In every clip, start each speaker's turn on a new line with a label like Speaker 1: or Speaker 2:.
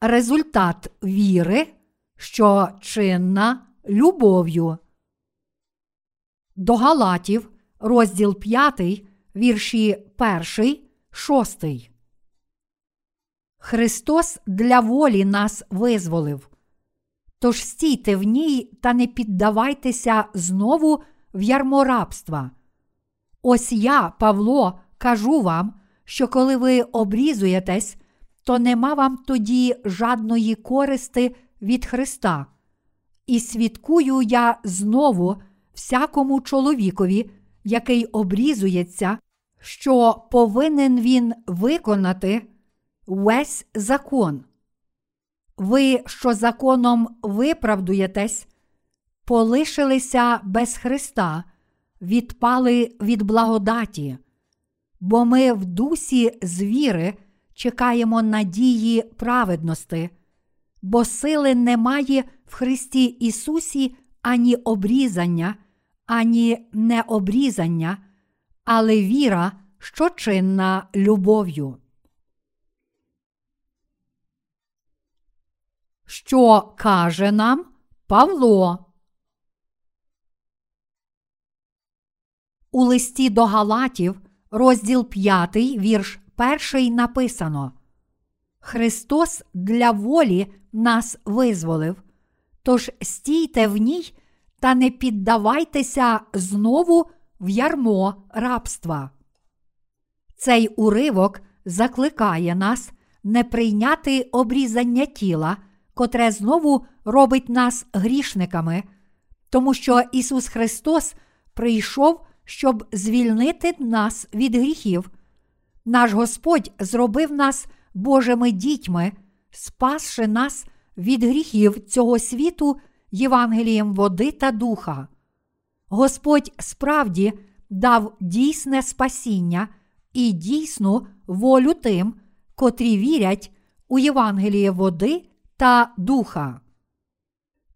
Speaker 1: результат віри, що чинна любов'ю. До Галатів, розділ 5, вірші 1, 6. Христос для волі нас визволив. Тож стійте в ній та не піддавайтеся знову в ярмо рабства. Ось я, Павло, кажу вам, що коли ви обрізуєтесь, то нема вам тоді жадної користи від Христа. І свідкую я знову всякому чоловікові, який обрізується, що повинен він виконати весь закон. Ви, що законом виправдуєтесь, полишилися без Христа, відпали від благодаті, бо ми в дусі звіри чекаємо надії праведності, бо сили немає в Христі Ісусі ані обрізання, ані необрізання, але віра, що чинна любов'ю. Що каже нам Павло? У листі до Галатів, розділ 5, вірш 1 написано: Христос для волі нас визволив. Тож стійте в ній та не піддавайтеся знову в ярмо рабства. Цей уривок закликає нас не прийняти обрізання тіла, котре знову робить нас грішниками, тому що Ісус Христос прийшов, щоб звільнити нас від гріхів. Наш Господь зробив нас Божими дітьми, спасши нас від гріхів цього світу Євангелієм води та духа. Господь справді дав дійсне спасіння і дійсну волю тим, котрі вірять у Євангеліє води та духа.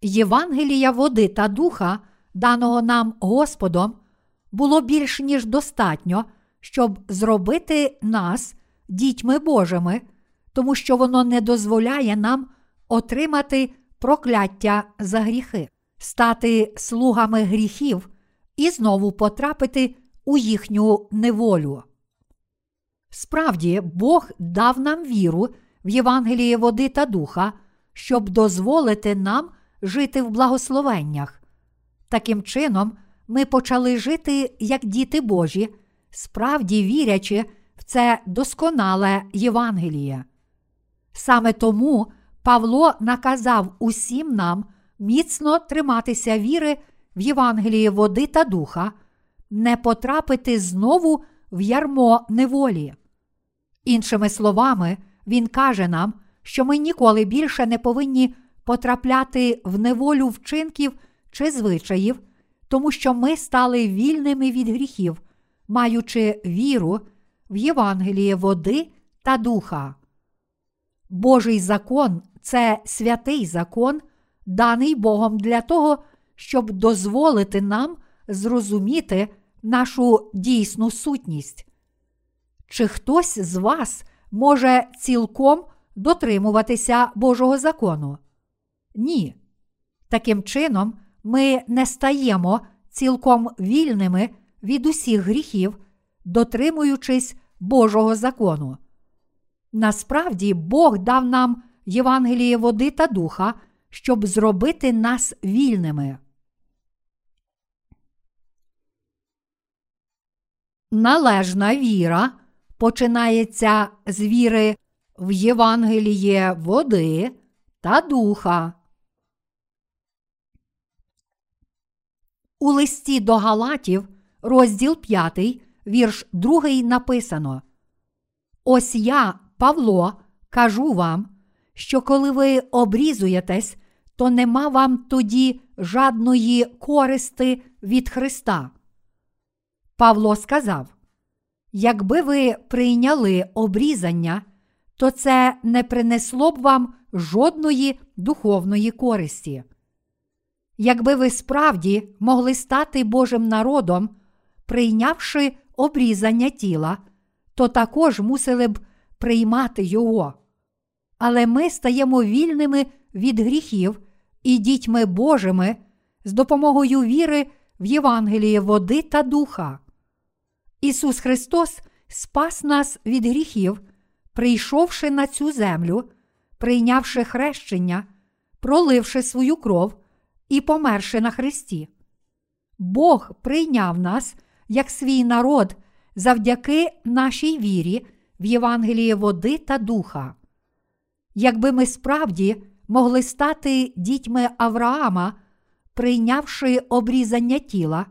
Speaker 1: Євангелія води та духа, даного нам Господом, було більш ніж достатньо, щоб зробити нас дітьми Божими, тому що воно не дозволяє нам отримати прокляття за гріхи, стати слугами гріхів і знову потрапити у їхню неволю. Справді, Бог дав нам віру в Євангеліє води та духа, щоб дозволити нам жити в благословеннях. Таким чином, ми почали жити як діти Божі, справді вірячи в це досконале Євангеліє. Саме тому Павло наказав усім нам міцно триматися віри в Євангеліє води та духа, не потрапити знову в ярмо неволі. Іншими словами, він каже нам, що ми ніколи більше не повинні потрапляти в неволю вчинків чи звичаїв, тому що ми стали вільними від гріхів, маючи віру в Євангеліє води та духа. Божий закон це святий закон, даний Богом для того, щоб дозволити нам зрозуміти нашу дійсну сутність. Чи хтось з вас може цілком дотримуватися Божого закону? Ні. Таким чином, ми не стаємо цілком вільними від усіх гріхів, дотримуючись Божого закону. Насправді, Бог дав нам Євангеліє води та духа, щоб зробити нас вільними. Належна віра починається з віри в Євангеліє води та духа. У листі до Галатів, розділ 5, вірш 2 написано: Ось я, Павло, кажу вам, що коли ви обрізуєтесь, то нема вам тоді жадної користи від Христа. Павло сказав: Якби ви прийняли обрізання, то це не принесло б вам жодної духовної користі. Якби ви справді могли стати Божим народом, прийнявши обрізання тіла, то також мусили б приймати його. але ми стаємо вільними від гріхів і дітьми Божими з допомогою віри в Євангеліє води та духа. Ісус Христос спас нас від гріхів, прийшовши на цю землю, прийнявши хрещення, проливши свою кров і померши на Христі. Бог прийняв нас як свій народ завдяки нашій вірі в Євангеліє води та духа. Якби ми справді могли стати дітьми Авраама, прийнявши обрізання тіла,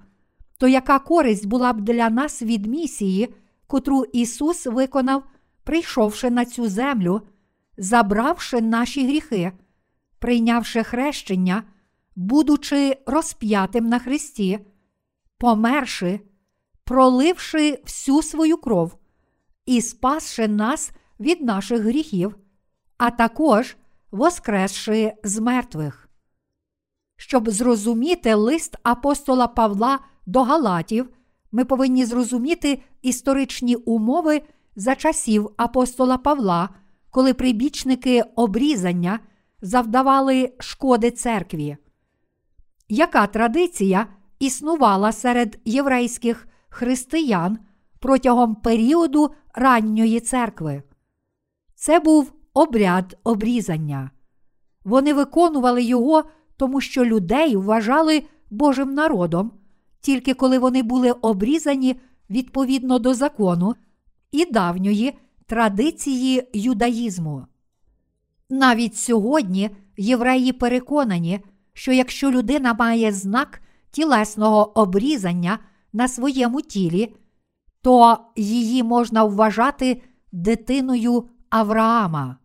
Speaker 1: то яка користь була б для нас від місії, котру Ісус виконав, прийшовши на цю землю, забравши наші гріхи, прийнявши хрещення, будучи розп'ятим на Христі, померши, проливши всю свою кров і спасши нас від наших гріхів, а також воскресши з мертвих. Щоб зрозуміти лист апостола Павла до Галатів, ми повинні зрозуміти історичні умови за часів апостола Павла, коли прибічники обрізання завдавали шкоди церкві. Яка традиція існувала серед єврейських християн протягом періоду ранньої церкви? Це був обряд обрізання. Вони виконували його, тому що людей вважали Божим народом, тільки коли вони були обрізані відповідно до закону і давньої традиції юдаїзму. Навіть сьогодні євреї переконані, що якщо людина має знак тілесного обрізання на своєму тілі, то її можна вважати дитиною Авраама.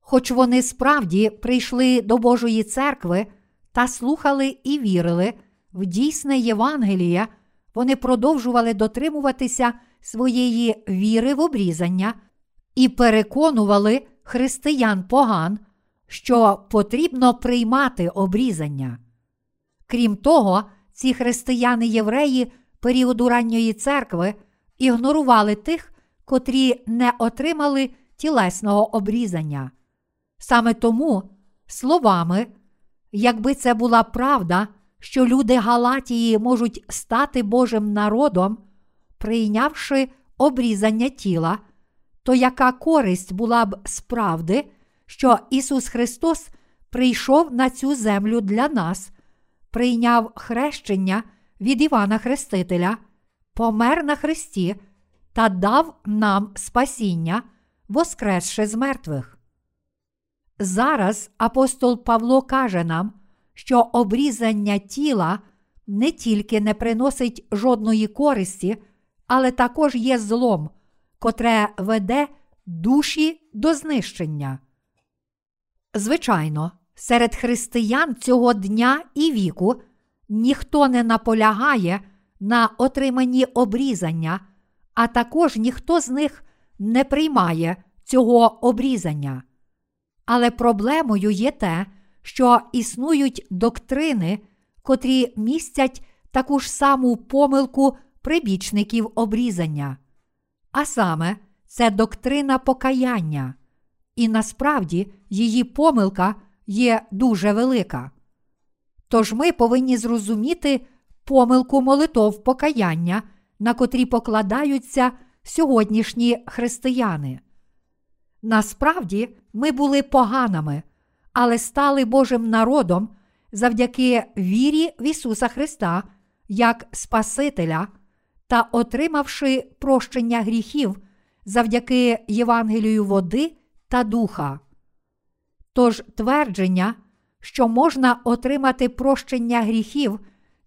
Speaker 1: Хоч вони справді прийшли до Божої церкви та слухали і вірили в дійсне Євангеліє, вони продовжували дотримуватися своєї віри в обрізання і переконували християн поган, що потрібно приймати обрізання. Крім того, ці християни-євреї періоду ранньої церкви ігнорували тих, котрі не отримали тілесного обрізання. Саме тому, словами, якби це була правда, що люди Галатії можуть стати Божим народом, прийнявши обрізання тіла, то яка користь була б справди, що Ісус Христос прийшов на цю землю для нас, прийняв хрещення від Івана Хрестителя, помер на Христі та дав нам спасіння, воскресши з мертвих. Зараз апостол Павло каже нам, що обрізання тіла не тільки не приносить жодної користі, але також є злом, котре веде душі до знищення. Звичайно, серед християн цього дня і віку ніхто не наполягає на отриманні обрізання, а також ніхто з них не приймає цього обрізання. Але проблемою є те, що існують доктрини, котрі містять таку ж саму помилку прибічників обрізання. А саме, це доктрина покаяння, і насправді її помилка є дуже велика. Тож ми повинні зрозуміти помилку молитов покаяння, на котрі покладаються сьогоднішні християни. Насправді ми були поганими, але стали Божим народом завдяки вірі в Ісуса Христа як Спасителя та отримавши прощення гріхів завдяки Євангелію води та духа. Тож твердження, що можна отримати прощення гріхів,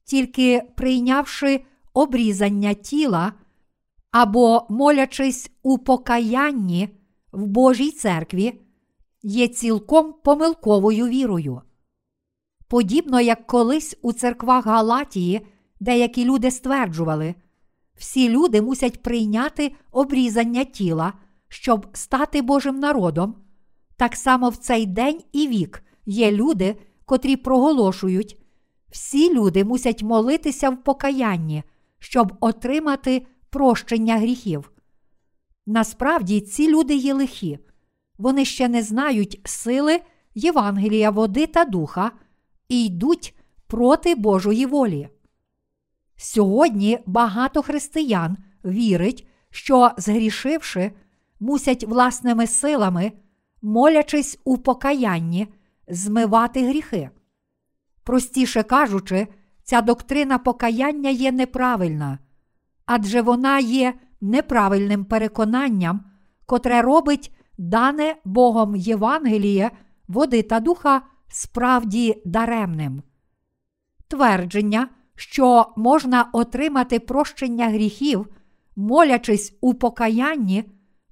Speaker 1: тільки прийнявши обрізання тіла або молячись у покаянні в Божій церкві, є цілком помилковою вірою. Подібно як колись у церквах Галатії деякі люди стверджували, всі люди мусять прийняти обрізання тіла, щоб стати Божим народом. Так само в цей день і вік є люди, котрі проголошують, всі люди мусять молитися в покаянні, щоб отримати прощення гріхів. Насправді ці люди є лихі. вони ще не знають сили Євангелія води та духа і йдуть проти Божої волі. Сьогодні багато християн вірить, що, згрішивши, мусять власними силами, молячись у покаянні, змивати гріхи. Простіше кажучи, ця доктрина покаяння є неправильна, адже вона є неправильним переконанням, котре робить дане Богом Євангеліє, води та духа справді даремним. Твердження, що можна отримати прощення гріхів, молячись у покаянні,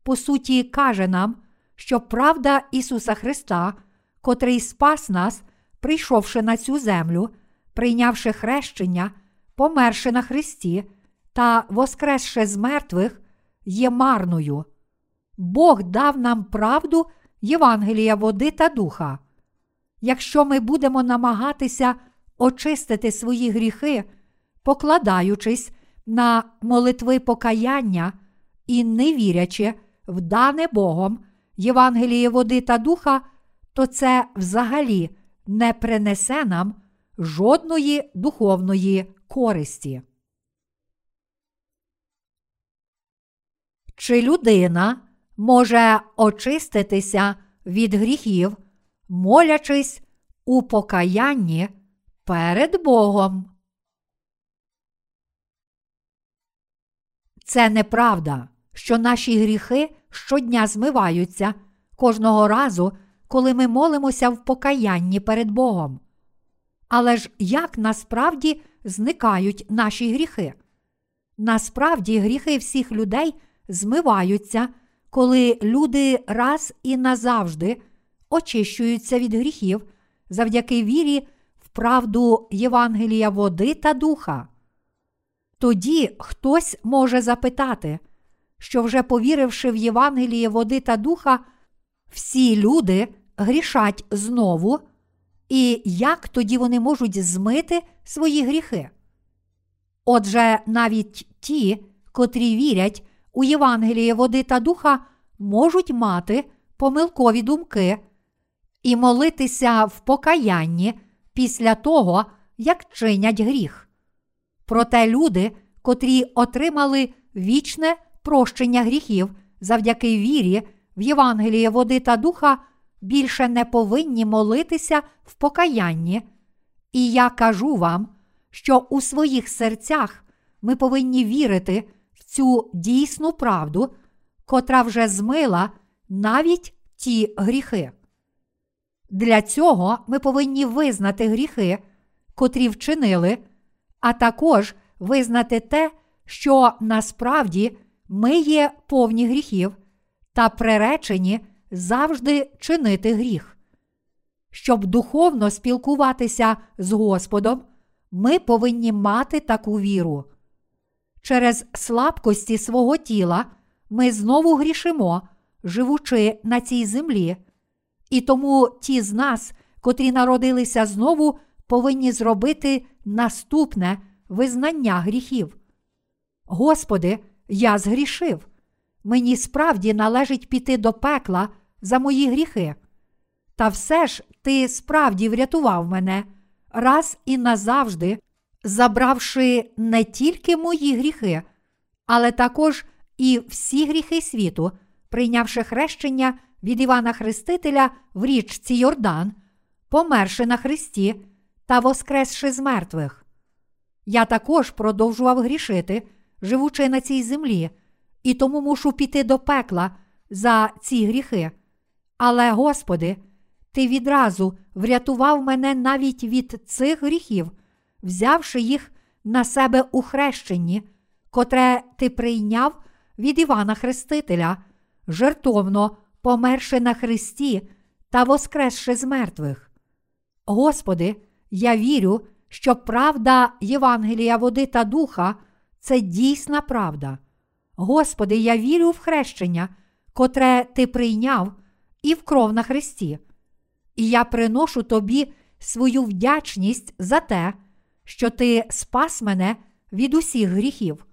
Speaker 1: по суті, каже нам, що правда Ісуса Христа, котрий спас нас, прийшовши на цю землю, прийнявши хрещення, померши на Христі та воскресши з мертвих, є марною. Бог дав нам правду Євангелія води та духа. Якщо ми будемо намагатися очистити свої гріхи, покладаючись на молитви покаяння і не вірячи в дане Богом Євангеліє води та духа, то це взагалі не принесе нам жодної духовної користі. Чи людина може очиститися від гріхів, молячись у покаянні перед Богом? Це неправда, що наші гріхи щодня змиваються кожного разу, коли ми молимося в покаянні перед Богом. Але ж як насправді зникають наші гріхи? Насправді гріхи всіх людей змиваються, коли люди раз і назавжди очищуються від гріхів завдяки вірі в правду Євангелія води та духа. Тоді хтось може запитати, що вже повіривши в Євангеліє води та духа, всі люди грішать знову, і як тоді вони можуть змити свої гріхи? Отже, навіть ті, котрі вірять у Євангеліє води та духа, можуть мати помилкові думки і молитися в покаянні після того, як чинять гріх. Проте люди, котрі отримали вічне прощення гріхів завдяки вірі в Євангеліє води та духа, більше не повинні молитися в покаянні. І я кажу вам, що у своїх серцях ми повинні вірити в цю дійсну правду, котра вже змила навіть ті гріхи. Для цього ми повинні визнати гріхи, котрі вчинили, а також визнати те, що насправді ми є повні гріхів та приречені завжди чинити гріх. Щоб духовно спілкуватися з Господом, ми повинні мати таку віру. Через слабкості свого тіла ми знову грішимо, живучи на цій землі, і тому ті з нас, котрі народилися знову, повинні зробити наступне визнання гріхів. Господи, я згрішив. Мені справді належить піти до пекла за мої гріхи. Та все ж ти справді врятував мене раз і назавжди, забравши не тільки мої гріхи, але також і всі гріхи світу, прийнявши хрещення від Івана Хрестителя в річці Йордан, померши на Христі та воскресши з мертвих. Я також продовжував грішити, живучи на цій землі, і тому мушу піти до пекла за ці гріхи. Але, Господи, Ти відразу врятував мене навіть від цих гріхів, взявши їх на себе у хрещенні, котре ти прийняв від Івана Хрестителя, жертовно померши на Христі та воскресши з мертвих. Господи, я вірю, що правда Євангелія води та духа це дійсна правда. Господи, я вірю в хрещення, котре Ти прийняв і в кров на Христі. І я приношу Тобі свою вдячність за те, що Ти спас мене від усіх гріхів.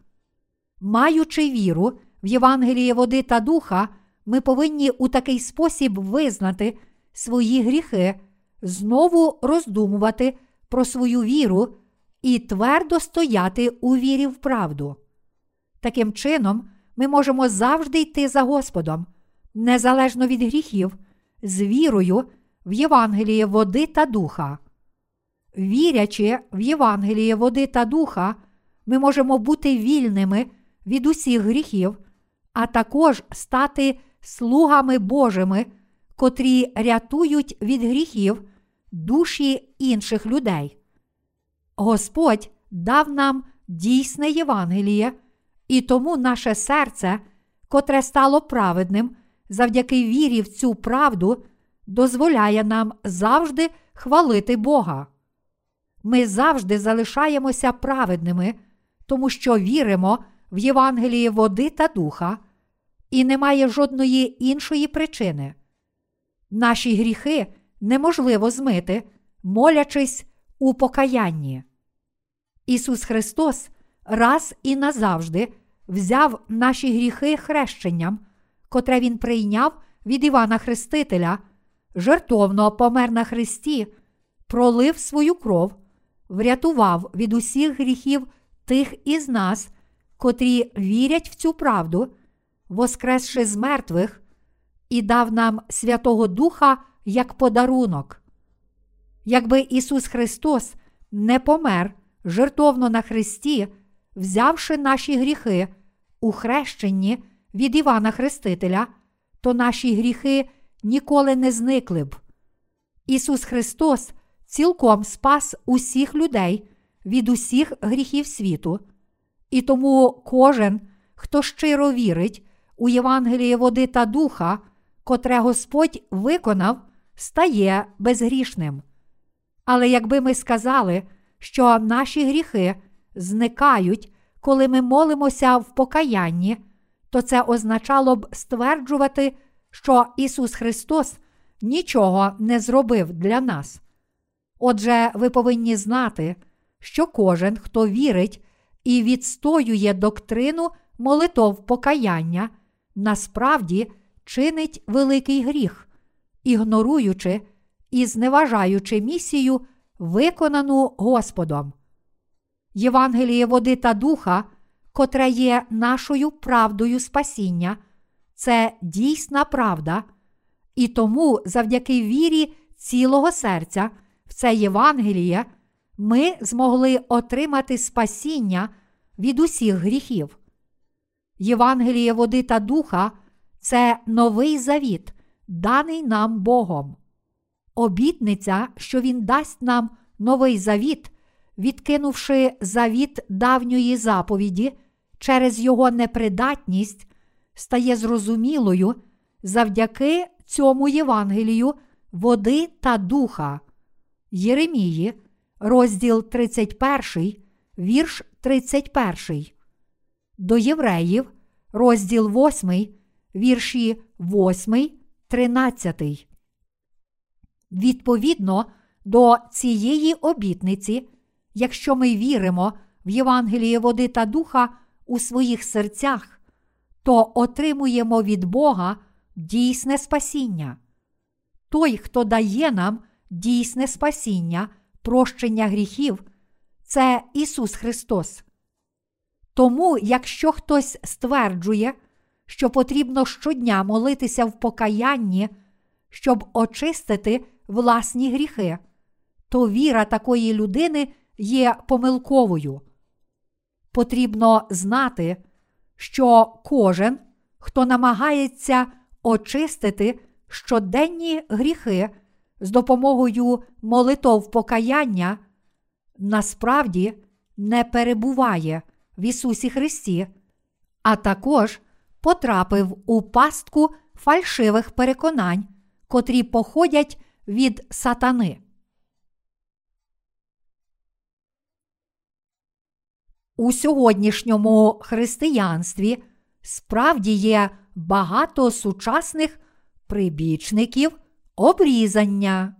Speaker 1: Маючи віру в Євангеліє води та духа, ми повинні у такий спосіб визнати свої гріхи, знову роздумувати про свою віру і твердо стояти у вірі в правду. Таким чином, ми можемо завжди йти за Господом, незалежно від гріхів, з вірою в Євангеліє води та духа. Вірячи в Євангеліє води та духа, ми можемо бути вільними від усіх гріхів, а також стати слугами Божими, котрі рятують від гріхів душі інших людей. Господь дав нам дійсне Євангеліє, і тому наше серце, котре стало праведним завдяки вірі в цю правду, дозволяє нам завжди хвалити Бога. Ми завжди залишаємося праведними, тому що віримо в Євангеліє води та духа, і немає жодної іншої причини. Наші гріхи неможливо змити, молячись у покаянні. Ісус Христос раз і назавжди взяв наші гріхи хрещенням, котре Він прийняв від Івана Хрестителя, жертовно помер на Христі, пролив свою кров, врятував від усіх гріхів тих із нас, котрі вірять в цю правду, воскресши з мертвих, і дав нам Святого Духа як подарунок. Якби Ісус Христос не помер жертовно на Христі, взявши наші гріхи у хрещенні від Івана Хрестителя, то наші гріхи ніколи не зникли б. Ісус Христос цілком спас усіх людей від усіх гріхів світу, і тому кожен, хто щиро вірить у Євангеліє води та духа, котре Господь виконав, стає безгрішним. Але якби ми сказали, що наші гріхи зникають, коли ми молимося в покаянні, то це означало б стверджувати, що Ісус Христос нічого не зробив для нас. Отже, ви повинні знати, що кожен, хто вірить і відстоює доктрину молитов покаяння, насправді чинить великий гріх, ігноруючи і зневажаючи місію, виконану Господом. Євангеліє води та духа, котре є нашою правдою спасіння, це дійсна правда, і тому завдяки вірі цілого серця в це Євангеліє ми змогли отримати спасіння від усіх гріхів. Євангеліє води та духа це новий завіт, даний нам Богом. Обітниця, що Він дасть нам новий завіт, відкинувши завіт давньої заповіді через його непридатність, стає зрозумілою завдяки цьому Євангелію води та духа. Єремії, розділ 31, вірш 31. До євреїв, розділ 8, вірші 8, 13. Відповідно до цієї обітниці, якщо ми віримо в Євангеліє води та духа у своїх серцях, то отримуємо від Бога дійсне спасіння. Той, хто дає нам дійсне спасіння, прощення гріхів, це Ісус Христос. Тому, якщо хтось стверджує, що потрібно щодня молитися в покаянні, щоб очистити власні гріхи, то віра такої людини є помилковою. Потрібно знати, що кожен, хто намагається очистити щоденні гріхи з допомогою молитов покаяння, насправді не перебуває в Ісусі Христі, а також потрапив у пастку фальшивих переконань, котрі походять від сатани. У сьогоднішньому християнстві справді є багато сучасних прибічників обрізання.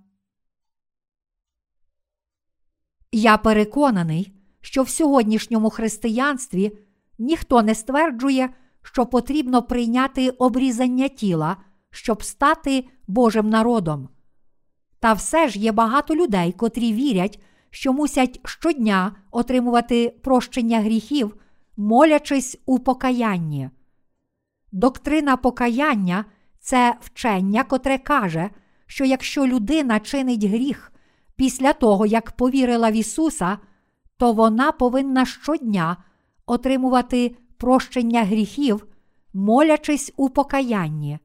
Speaker 1: Я переконаний, що в сьогоднішньому християнстві ніхто не стверджує, що потрібно прийняти обрізання тіла, щоб стати Божим народом. Та все ж є багато людей, котрі вірять, що мусять щодня отримувати прощення гріхів, молячись у покаянні. Доктрина покаяння це вчення, котре каже, що якщо людина чинить гріх після того, як повірила в Ісуса, то вона повинна щодня отримувати прощення гріхів, молячись у покаянні.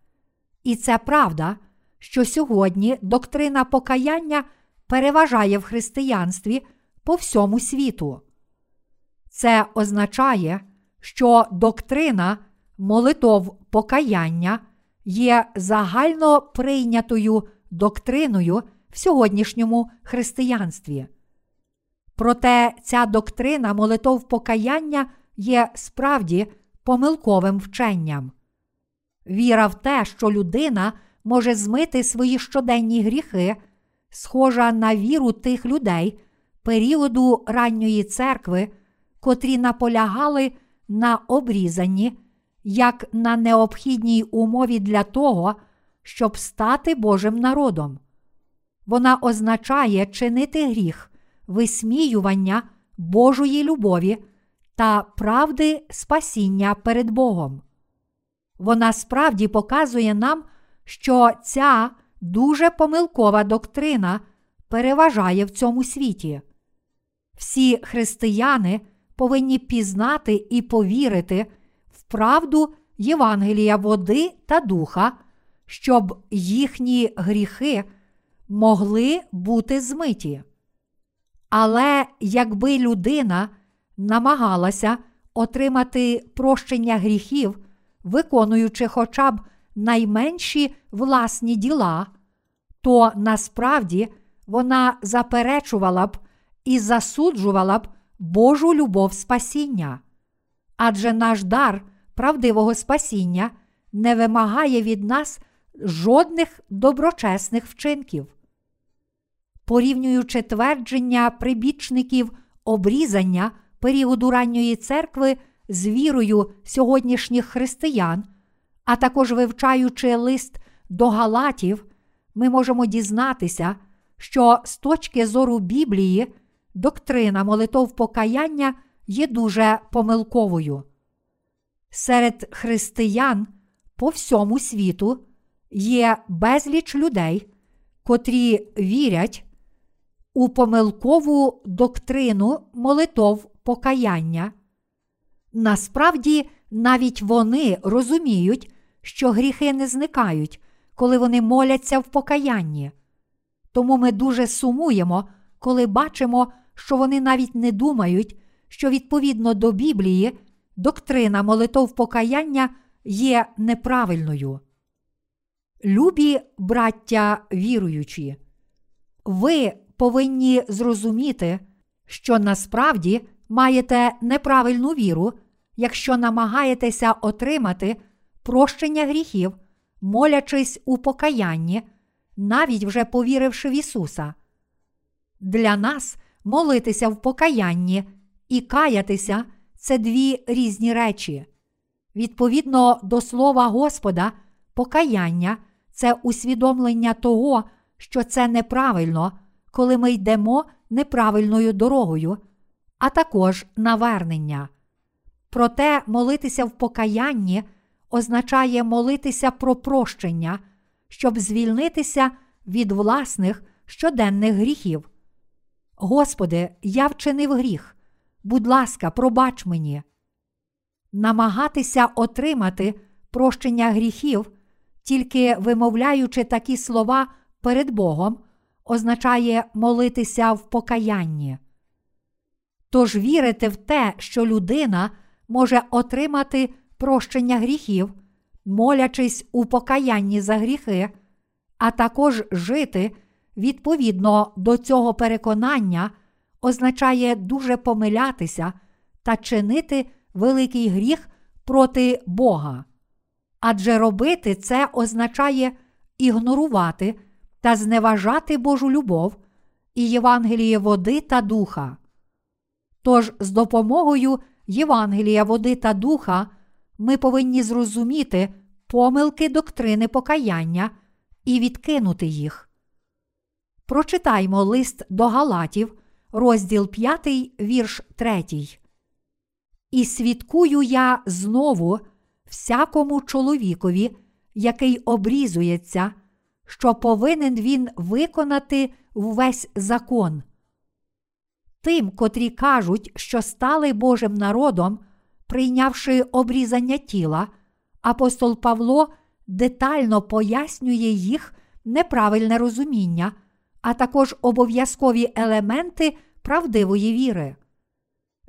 Speaker 1: І це правда, що сьогодні доктрина покаяння переважає в християнстві по всьому світу. Це означає, що доктрина молитов покаяння є загально прийнятою доктриною в сьогоднішньому християнстві. Проте ця доктрина молитов покаяння є справді помилковим вченням. Віра в те, що людина може змити свої щоденні гріхи, схожа на віру тих людей періоду ранньої церкви, котрі наполягали на обрізанні, як на необхідній умові для того, щоб стати Божим народом. Вона означає чинити гріх, висміювання Божої любові та правди спасіння перед Богом. Вона справді показує нам, що ця дуже помилкова доктрина переважає в цьому світі. Всі християни повинні пізнати і повірити в правду Євангелія води та духа, щоб їхні гріхи могли бути змиті. Але якби людина намагалася отримати прощення гріхів, виконуючи хоча б найменші власні діла, то насправді вона заперечувала б і засуджувала б Божу любов спасіння. Адже наш дар правдивого спасіння не вимагає від нас жодних доброчесних вчинків. Порівнюючи твердження прибічників обрізання періоду ранньої церкви з вірою сьогоднішніх християн, а також вивчаючи лист до Галатів, ми можемо дізнатися, що з точки зору Біблії доктрина молитов покаяння є дуже помилковою. Серед християн по всьому світу є безліч людей, котрі вірять у помилкову доктрину молитов покаяння. Насправді, навіть вони розуміють, що гріхи не зникають, коли вони моляться в покаянні. Тому ми дуже сумуємо, коли бачимо, що вони навіть не думають, що відповідно до Біблії доктрина молитов покаяння є неправильною. Любі браття віруючі, ви повинні зрозуміти, що насправді маєте неправильну віру, якщо намагаєтеся отримати прощення гріхів, молячись у покаянні, навіть вже повіривши в Ісуса. Для нас молитися в покаянні і каятися це дві різні речі. Відповідно до слова Господа, покаяння це усвідомлення того, що це неправильно, коли ми йдемо неправильною дорогою, а також навернення. Проте молитися в покаянні означає молитися про прощення, щоб звільнитися від власних щоденних гріхів. Господи, я вчинив гріх. Будь ласка, пробач мені. Намагатися отримати прощення гріхів, тільки вимовляючи такі слова перед Богом, означає молитися в покаянні. Тож вірити в те, що людина може отримати прощення гріхів, молячись у покаянні за гріхи, а також жити відповідно до цього переконання, означає дуже помилятися та чинити великий гріх проти Бога. Адже робити це означає ігнорувати та зневажати Божу любов і Євангеліє води та духа. Тож з допомогою Євангелія води та духа ми повинні зрозуміти помилки доктрини покаяння і відкинути їх. Прочитаймо лист до Галатів, розділ 5, вірш 3. І свідкую я знову всякому чоловікові, який обрізується, що повинен він виконати весь закон. Тим, котрі кажуть, що стали Божим народом, прийнявши обрізання тіла, апостол Павло детально пояснює їх неправильне розуміння, а також обов'язкові елементи правдивої віри.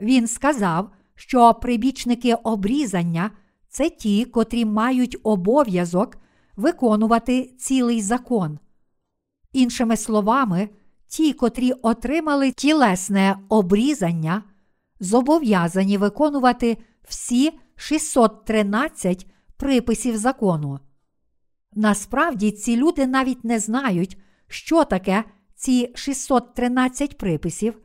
Speaker 1: Він сказав, що прибічники обрізання це ті, котрі мають обов'язок виконувати цілий закон. Іншими словами, ті, котрі отримали тілесне обрізання, зобов'язані виконувати всі 613 приписів закону. Насправді ці люди навіть не знають, що таке ці 613 приписів,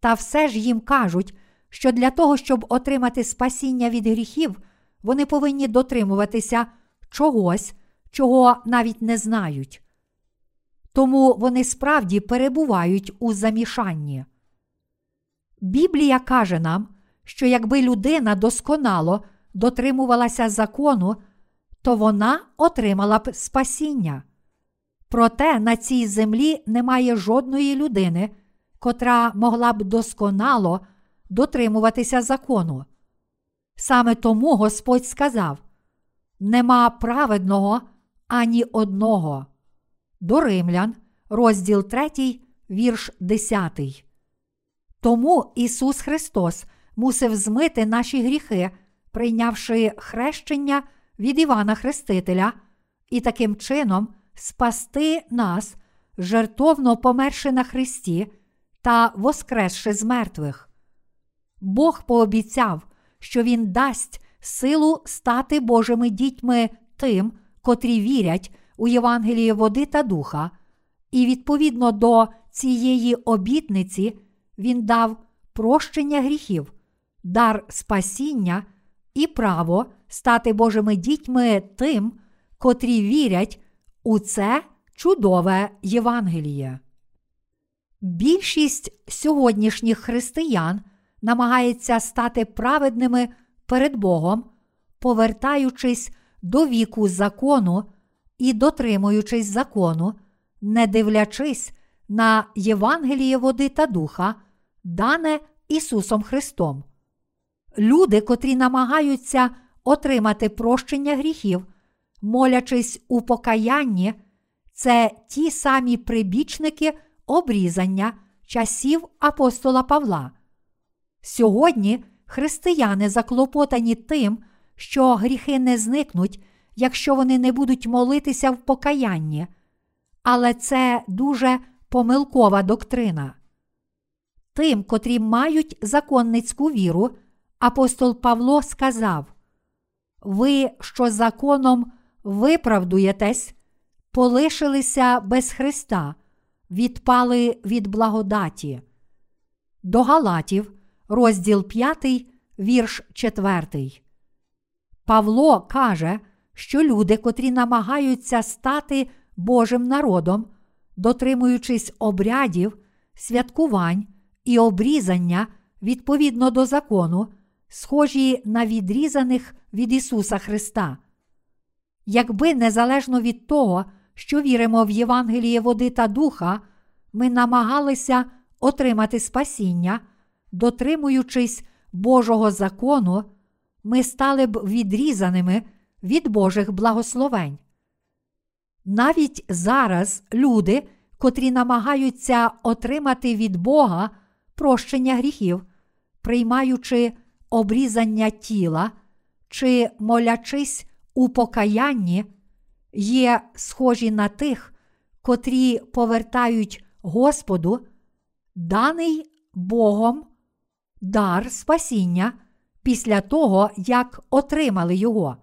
Speaker 1: та все ж їм кажуть, що для того, щоб отримати спасіння від гріхів, вони повинні дотримуватися чогось, чого навіть не знають. Тому вони справді перебувають у замішанні. Біблія каже нам, що якби людина досконало дотримувалася закону, то вона отримала б спасіння. Проте на цій землі немає жодної людини, котра могла б досконало дотримуватися закону. Саме тому Господь сказав: Нема праведного ані одного. До Римлян, розділ 3, вірш 10. Тому Ісус Христос мусив змити наші гріхи, прийнявши хрещення від Івана Хрестителя, і таким чином спасти нас, жертовно померши на Христі та воскресши з мертвих. Бог пообіцяв, що Він дасть силу стати Божими дітьми тим, котрі вірять у Євангеліє води та духа, і відповідно до цієї обітниці Він дав прощення гріхів, дар спасіння і право стати Божими дітьми тим, котрі вірять у це чудове Євангеліє. Більшість сьогоднішніх християн намагається стати праведними перед Богом, повертаючись до віку закону і дотримуючись закону, не дивлячись на Євангеліє води та духа, дане Ісусом Христом. Люди, котрі намагаються отримати прощення гріхів, молячись у покаянні, це ті самі прибічники обрізання часів апостола Павла. Сьогодні християни заклопотані тим, що гріхи не зникнуть, якщо вони не будуть молитися в покаянні, але це дуже помилкова доктрина. Тим, котрі мають законницьку віру, апостол Павло сказав: Ви, що законом виправдуєтесь, полишилися без Христа, відпали від благодаті. До Галатів, розділ 5, вірш 4. Павло каже, що люди, котрі намагаються стати Божим народом, дотримуючись обрядів, святкувань і обрізання відповідно до закону, схожі на відрізаних від Ісуса Христа. Якби незалежно від того, що віримо в Євангеліє води та духа, ми намагалися отримати спасіння, дотримуючись Божого закону, ми стали б відрізаними від Божих благословень. Навіть зараз люди, котрі намагаються отримати від Бога прощення гріхів, приймаючи обрізання тіла чи молячись у покаянні, є схожі на тих, котрі повертають Господу, даний Богом дар спасіння після того, як отримали його.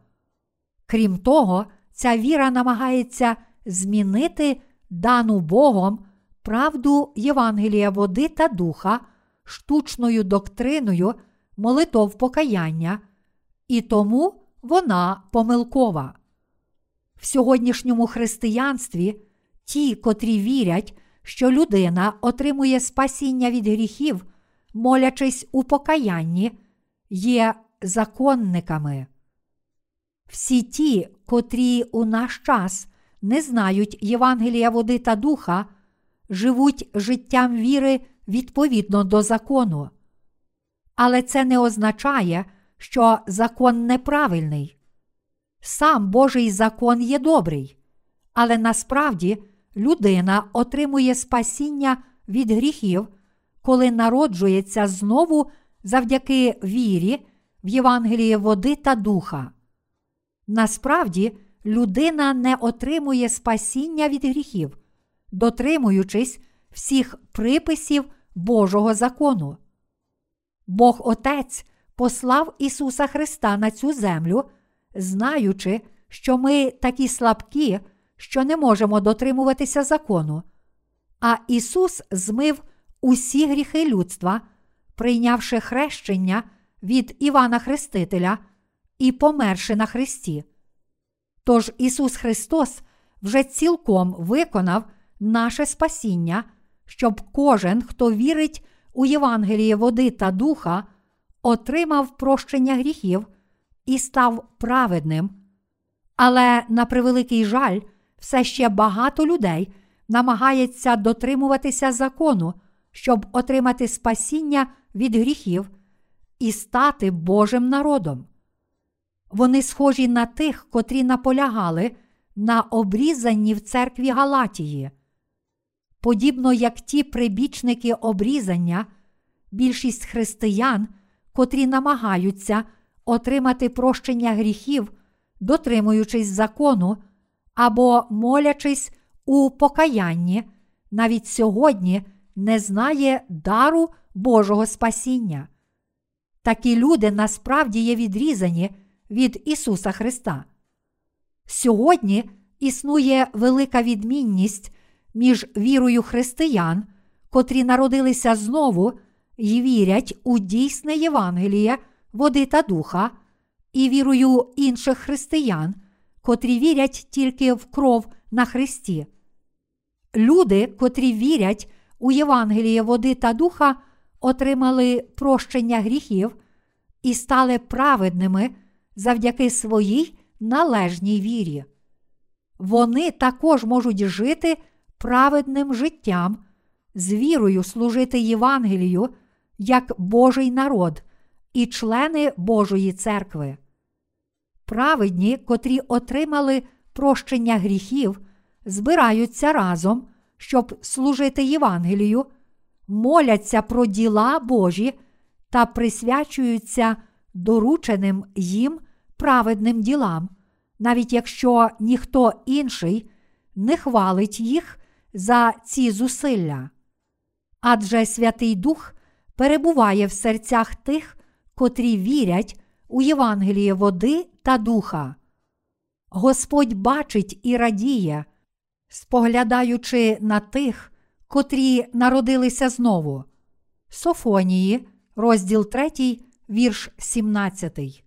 Speaker 1: Крім того, ця віра намагається змінити дану Богом правду Євангелія води та духа штучною доктриною молитов покаяння, і тому вона помилкова. В сьогоднішньому християнстві ті, котрі вірять, що людина отримує спасіння від гріхів, молячись у покаянні, є законниками. Всі ті, котрі у наш час не знають Євангелія води та духа, живуть життям віри відповідно до закону. Але це не означає, що закон неправильний. Сам Божий закон є добрий, але насправді людина отримує спасіння від гріхів, коли народжується знову завдяки вірі в Євангеліє води та духа. Насправді, людина не отримує спасіння від гріхів, дотримуючись всіх приписів Божого закону. Бог Отець послав Ісуса Христа на цю землю, знаючи, що ми такі слабкі, що не можемо дотримуватися закону. А Ісус змив усі гріхи людства, прийнявши хрещення від Івана Хрестителя і померши на Христі. Тож Ісус Христос вже цілком виконав наше спасіння, щоб кожен, хто вірить у Євангеліє води та духа, отримав прощення гріхів і став праведним. Але, на превеликий жаль, все ще багато людей намагається дотримуватися закону, щоб отримати спасіння від гріхів і стати Божим народом. Вони схожі на тих, котрі наполягали на обрізанні в церкві Галатії. Подібно як ті прибічники обрізання, більшість християн, котрі намагаються отримати прощення гріхів, дотримуючись закону або молячись у покаянні, навіть сьогодні не знає дару Божого спасіння. Такі люди насправді є відрізані від Ісуса Христа. Сьогодні існує велика відмінність між вірою християн, котрі народилися знову і вірять у дійсне Євангеліє, води та духа, і вірою інших християн, котрі вірять тільки в кров на Христі. Люди, котрі вірять у Євангеліє води та духа, отримали прощення гріхів і стали праведними завдяки своїй належній вірі. Вони також можуть жити праведним життям, з вірою служити Євангелію як Божий народ і члени Божої церкви. Праведні, котрі отримали прощення гріхів, збираються разом, щоб служити Євангелію, моляться про діла Божі та присвячуються дорученим їм праведним ділам, навіть якщо ніхто інший не хвалить їх за ці зусилля. Адже Святий Дух перебуває в серцях тих, котрі вірять у Євангеліє води та духа. Господь бачить і радіє, споглядаючи на тих, котрі народилися знову. Софонії, розділ 3, вірш 17.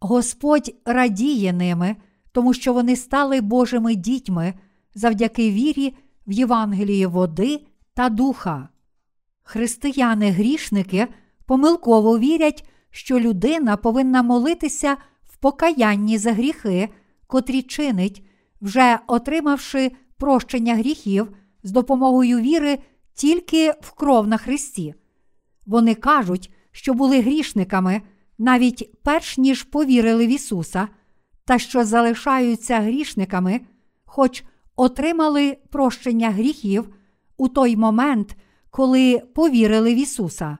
Speaker 1: Господь радіє ними, тому що вони стали Божими дітьми завдяки вірі в Євангеліє води та духа. Християни-грішники помилково вірять, що людина повинна молитися в покаянні за гріхи, котрі чинить, вже отримавши прощення гріхів з допомогою віри тільки в кров на Христі. Вони кажуть, що були грішниками навіть перш ніж повірили в Ісуса, та що залишаються грішниками, хоч отримали прощення гріхів у той момент, коли повірили в Ісуса,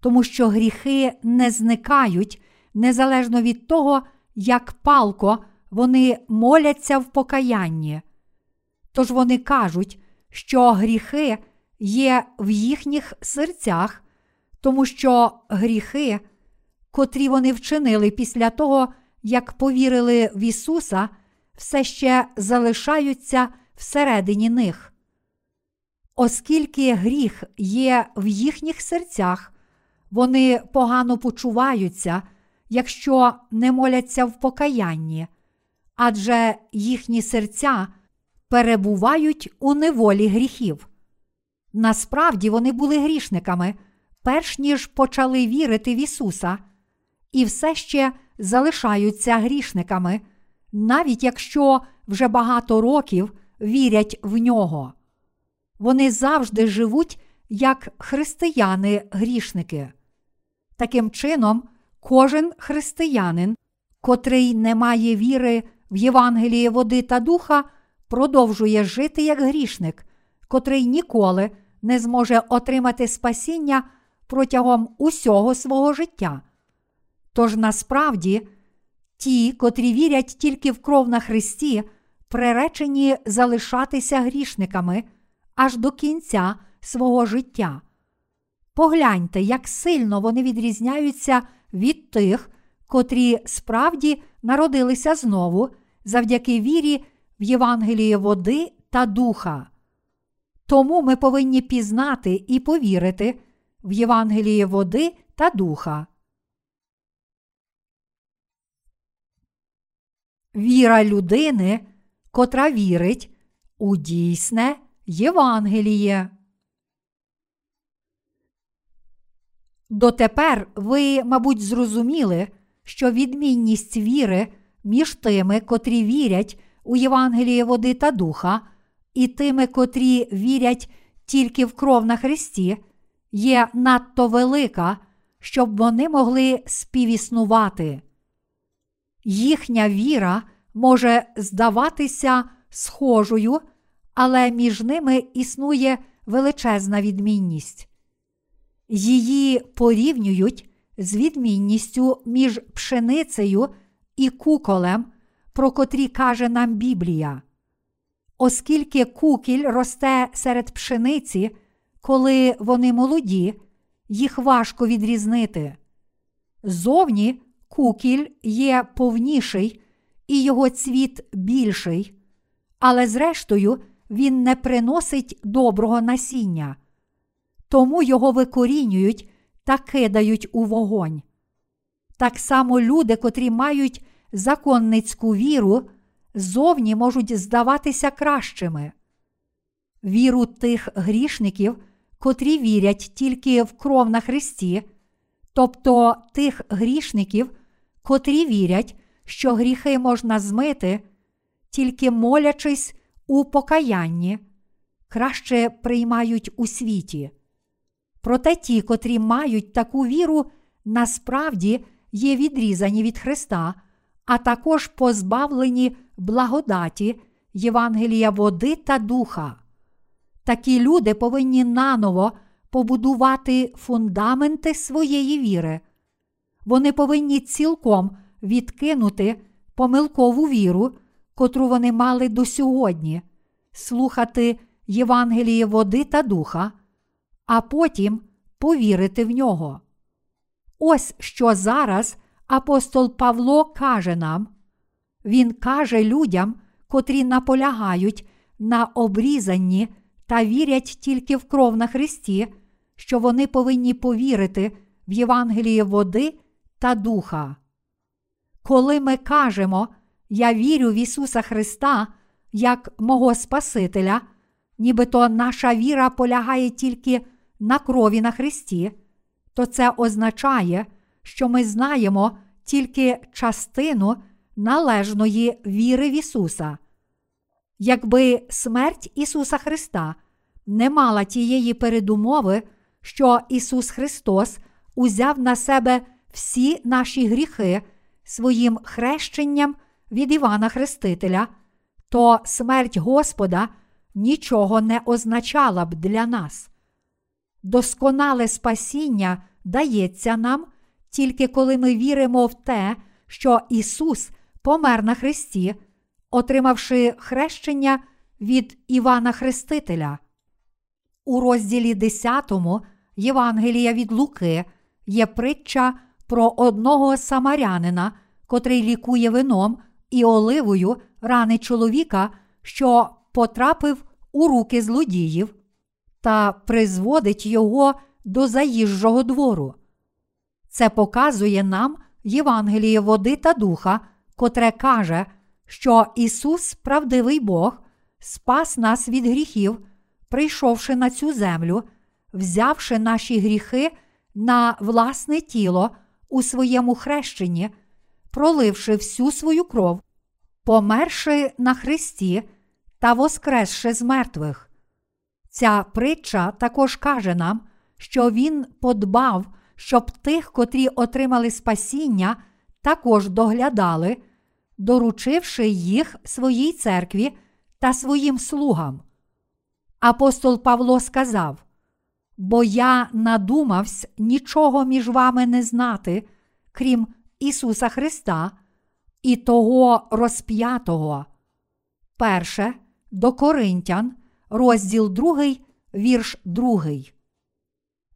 Speaker 1: тому що гріхи не зникають незалежно від того, як палко вони моляться в покаянні. Тож вони кажуть, що гріхи є в їхніх серцях, тому що гріхи, котрі вони вчинили після того, як повірили в Ісуса, все ще залишаються всередині них. Оскільки гріх є в їхніх серцях, вони погано почуваються, якщо не моляться в покаянні, адже їхні серця перебувають у неволі гріхів. Насправді вони були грішниками, перш ніж почали вірити в Ісуса, і все ще залишаються грішниками, навіть якщо вже багато років вірять в нього. Вони завжди живуть як християни-грішники. Таким чином, кожен християнин, котрий не має віри в Євангеліє води та духа, продовжує жити як грішник, котрий ніколи не зможе отримати спасіння протягом усього свого життя. Тож насправді ті, котрі вірять тільки в кров на Христі, приречені залишатися грішниками аж до кінця свого життя. Погляньте, як сильно вони відрізняються від тих, котрі справді народилися знову завдяки вірі в Євангеліє води та духа. Тому ми повинні пізнати і повірити в Євангеліє води та духа. Віра людини, котра вірить у дійсне Євангеліє. Дотепер ви, мабуть, зрозуміли, що відмінність віри між тими, котрі вірять у Євангеліє води та духа, і тими, котрі вірять тільки в кров на Христі, є надто велика, щоб вони могли співіснувати. Їхня віра може здаватися схожою, але між ними існує величезна відмінність. Її порівнюють з відмінністю між пшеницею і куколем, про котрі каже нам Біблія. Оскільки кукіль росте серед пшениці, коли вони молоді, їх важко відрізнити. Зовні кукіль є повніший і його цвіт більший, але зрештою він не приносить доброго насіння, тому його викорінюють та кидають у вогонь. Так само люди, котрі мають законницьку віру, зовні можуть здаватися кращими. Віру тих грішників, котрі вірять тільки в кров на Христі, тобто тих грішників, котрі вірять, що гріхи можна змити, тільки молячись у покаянні, краще приймають у світі. Проте ті, котрі мають таку віру, насправді є відрізані від Христа, а також позбавлені благодаті, Євангелія води та духа. Такі люди повинні наново побудувати фундаменти своєї віри. Вони повинні цілком відкинути помилкову віру, котру вони мали до сьогодні, слухати Євангеліє води та духа, а потім повірити в нього. Ось що зараз апостол Павло каже нам. Він каже людям, котрі наполягають на обрізанні та вірять тільки в кров на Христі, що вони повинні повірити в Євангеліє води та духа. Коли ми кажемо, Я вірю в Ісуса Христа як мого Спасителя, нібито наша віра полягає тільки на крові на Христі, то це означає, що ми знаємо тільки частину належної віри в Ісуса. Якби смерть Ісуса Христа не мала тієї передумови, що Ісус Христос узяв на себе всі наші гріхи своїм хрещенням від Івана Хрестителя, то смерть Господа нічого не означала б для нас. Досконале спасіння дається нам тільки коли ми віримо в те, що Ісус помер на Христі, отримавши хрещення від Івана Хрестителя. У розділі 10 Євангелія від Луки є притча про одного самарянина, котрий лікує вином і оливою рани чоловіка, що потрапив у руки злодіїв, та призводить його до заїжджого двору. Це показує нам Євангеліє води та духа, котре каже, що Ісус, правдивий Бог, спас нас від гріхів, прийшовши на цю землю, взявши наші гріхи на власне тіло у своєму хрещенні, проливши всю свою кров, померши на Христі та воскресши з мертвих. Ця притча також каже нам, що Він подбав, щоб тих, котрі отримали спасіння, також доглядали, доручивши їх своїй церкві та своїм слугам. Апостол Павло сказав: Бо я надумавсь нічого між вами не знати, крім Ісуса Христа і того розп'ятого. Перше до Коринтян, розділ 2, вірш 2.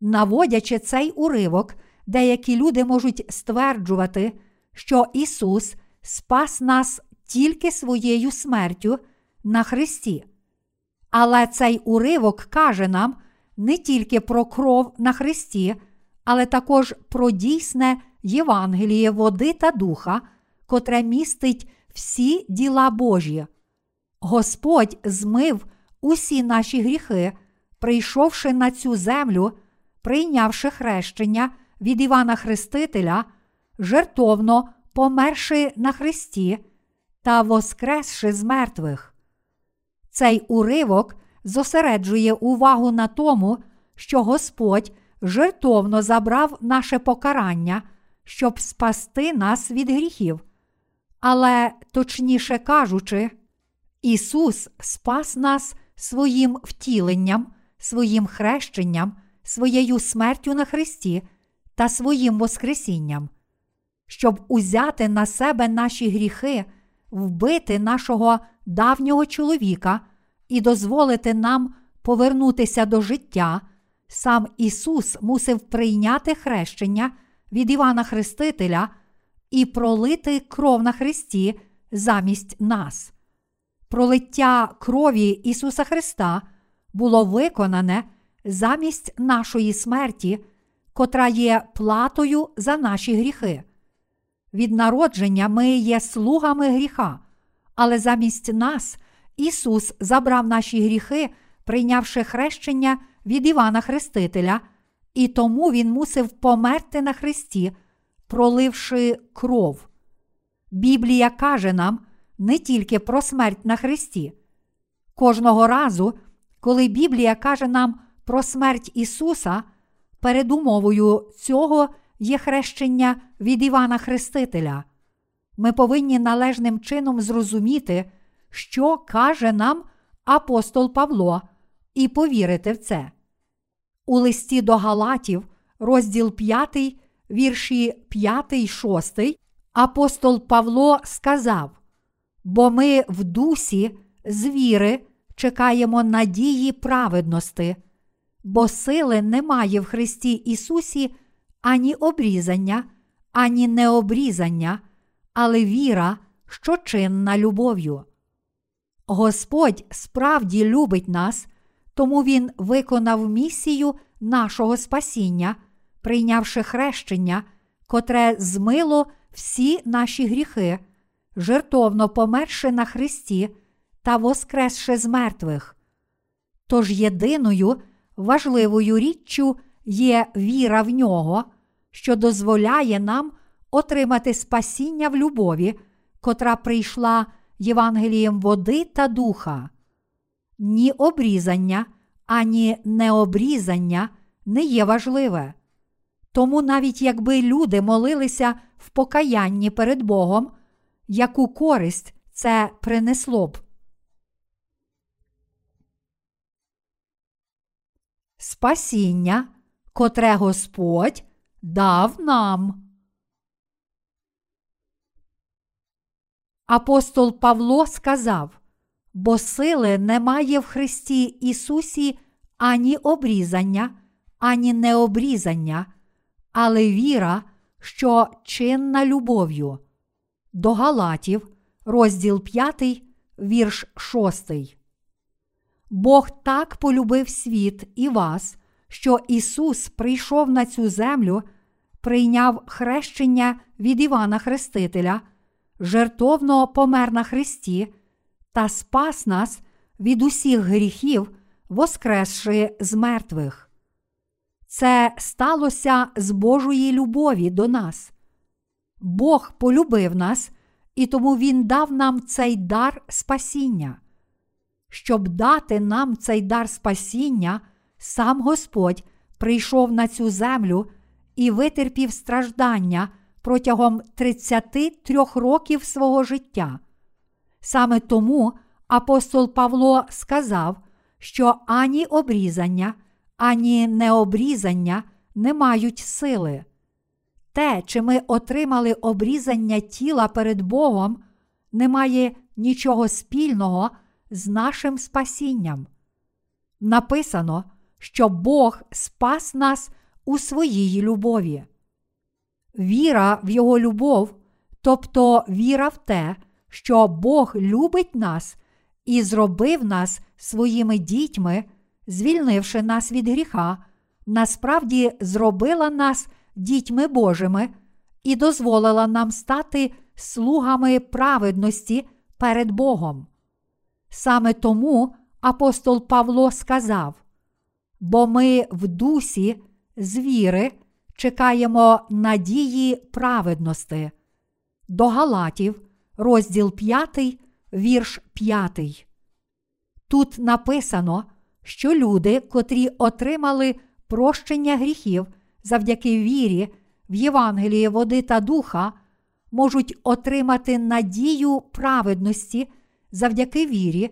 Speaker 1: Наводячи цей уривок, деякі люди можуть стверджувати, що Ісус спас нас тільки своєю смертю на Христі. Але цей уривок каже нам не тільки про кров на Христі, але також про дійсне Євангеліє води та духа, котре містить всі діла Божі. Господь змив усі наші гріхи, прийшовши на цю землю, прийнявши хрещення від Івана Хрестителя, жертовно померши на Христі та воскресши з мертвих. Цей уривок зосереджує увагу на тому, що Господь жертовно забрав наше покарання, щоб спасти нас від гріхів. Але, точніше кажучи, Ісус спас нас своїм втіленням, своїм хрещенням, своєю смертю на Христі та своїм Воскресінням, щоб узяти на себе наші гріхи, вбити нашого давнього чоловіка і дозволити нам повернутися до життя, сам Ісус мусив прийняти хрещення від Івана Хрестителя і пролити кров на Христі замість нас. Пролиття крові Ісуса Христа було виконане замість нашої смерті, котра є платою за наші гріхи. Від народження ми є слугами гріха, але замість нас Ісус забрав наші гріхи, прийнявши хрещення від Івана Хрестителя, і тому Він мусив померти на Христі, проливши кров. Біблія каже нам не тільки про смерть на Христі. Кожного разу, коли Біблія каже нам про смерть Ісуса, передумовою цього є хрещення від Івана Хрестителя. Ми повинні належним чином зрозуміти, що каже нам апостол Павло, і повірити в це. У листі до Галатів, розділ 5, вірші 5, 6, апостол Павло сказав: Бо ми в дусі з віри чекаємо надії праведності, бо сили немає в Христі Ісусі ані обрізання, ані необрізання, але віра, що чинна любов'ю. Господь справді любить нас, тому Він виконав місію нашого спасіння, прийнявши хрещення, котре змило всі наші гріхи, жертовно померши на Христі та воскресши з мертвих. Тож єдиною важливою річчю є віра в нього, що дозволяє нам отримати спасіння в любові, котра прийшла Євангелієм води та духа. Ні обрізання, ані необрізання не є важливе. Тому навіть якби люди молилися в покаянні перед Богом, яку користь це принесло б. Спасіння, котре Господь дав нам. Апостол Павло сказав, бо сили немає в Христі Ісусі ані обрізання, ані необрізання, але віра, що чинна любов'ю. До Галатів, розділ 5, вірш 6. Бог так полюбив світ і вас, що Ісус прийшов на цю землю, прийняв хрещення від Івана Хрестителя, жертовно помер на Христі та спас нас від усіх гріхів, воскресши з мертвих. Це сталося з Божої любові до нас. Бог полюбив нас, і тому Він дав нам цей дар спасіння. Щоб дати нам цей дар спасіння, сам Господь прийшов на цю землю і витерпів страждання протягом 33 років свого життя. Саме тому апостол Павло сказав, що ані обрізання, ані необрізання не мають сили. Те, чи ми отримали обрізання тіла перед Богом, не має нічого спільного з нашим спасінням. Написано, що Бог спас нас у своїй любові. Віра в Його любов, тобто віра в те, що Бог любить нас і зробив нас своїми дітьми, звільнивши нас від гріха, насправді зробила нас дітьми Божими і дозволила нам стати слугами праведності перед Богом. Саме тому апостол Павло сказав: бо ми в дусі з віри чекаємо надії праведності. До Галатів, розділ 5, вірш 5. Тут написано, що люди, котрі отримали прощення гріхів завдяки вірі в Євангелії води та духа, можуть отримати надію праведності завдяки вірі,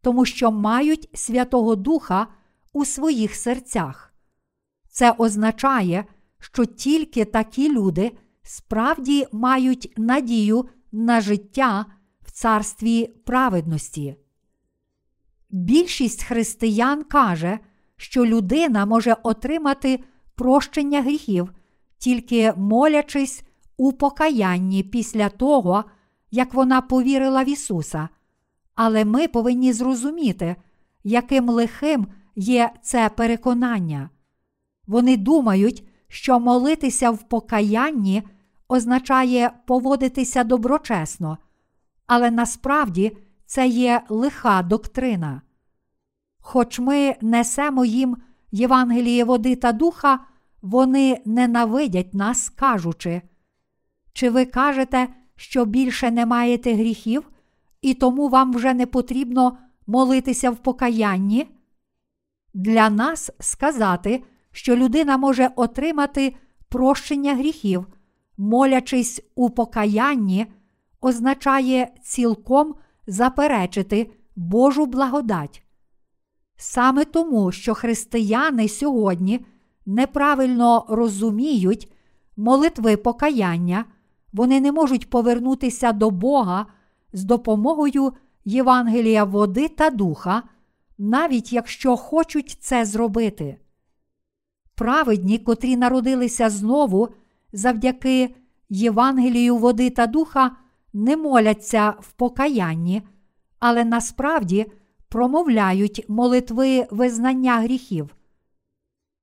Speaker 1: тому що мають Святого Духа у своїх серцях. Це означає, що тільки такі люди справді мають надію на життя в царстві праведності. Більшість християн каже, що людина може отримати прощення гріхів, тільки молячись у покаянні після того, як вона повірила в Ісуса. Але ми повинні зрозуміти, яким лихим є це переконання. Вони думають, що молитися в покаянні означає поводитися доброчесно, але насправді це є лиха доктрина. Хоч ми несемо їм Євангеліє води та духа, вони ненавидять нас, кажучи, чи ви кажете, що більше не маєте гріхів, і тому вам вже не потрібно молитися в покаянні? Для нас сказати, що людина може отримати прощення гріхів, молячись у покаянні, означає цілком заперечити Божу благодать. Саме тому, що християни сьогодні неправильно розуміють молитви покаяння, вони не можуть повернутися до Бога з допомогою Євангелія води та духа, навіть якщо хочуть це зробити. Праведні, котрі народилися знову завдяки Євангелію води та духа, не моляться в покаянні, але насправді промовляють молитви визнання гріхів.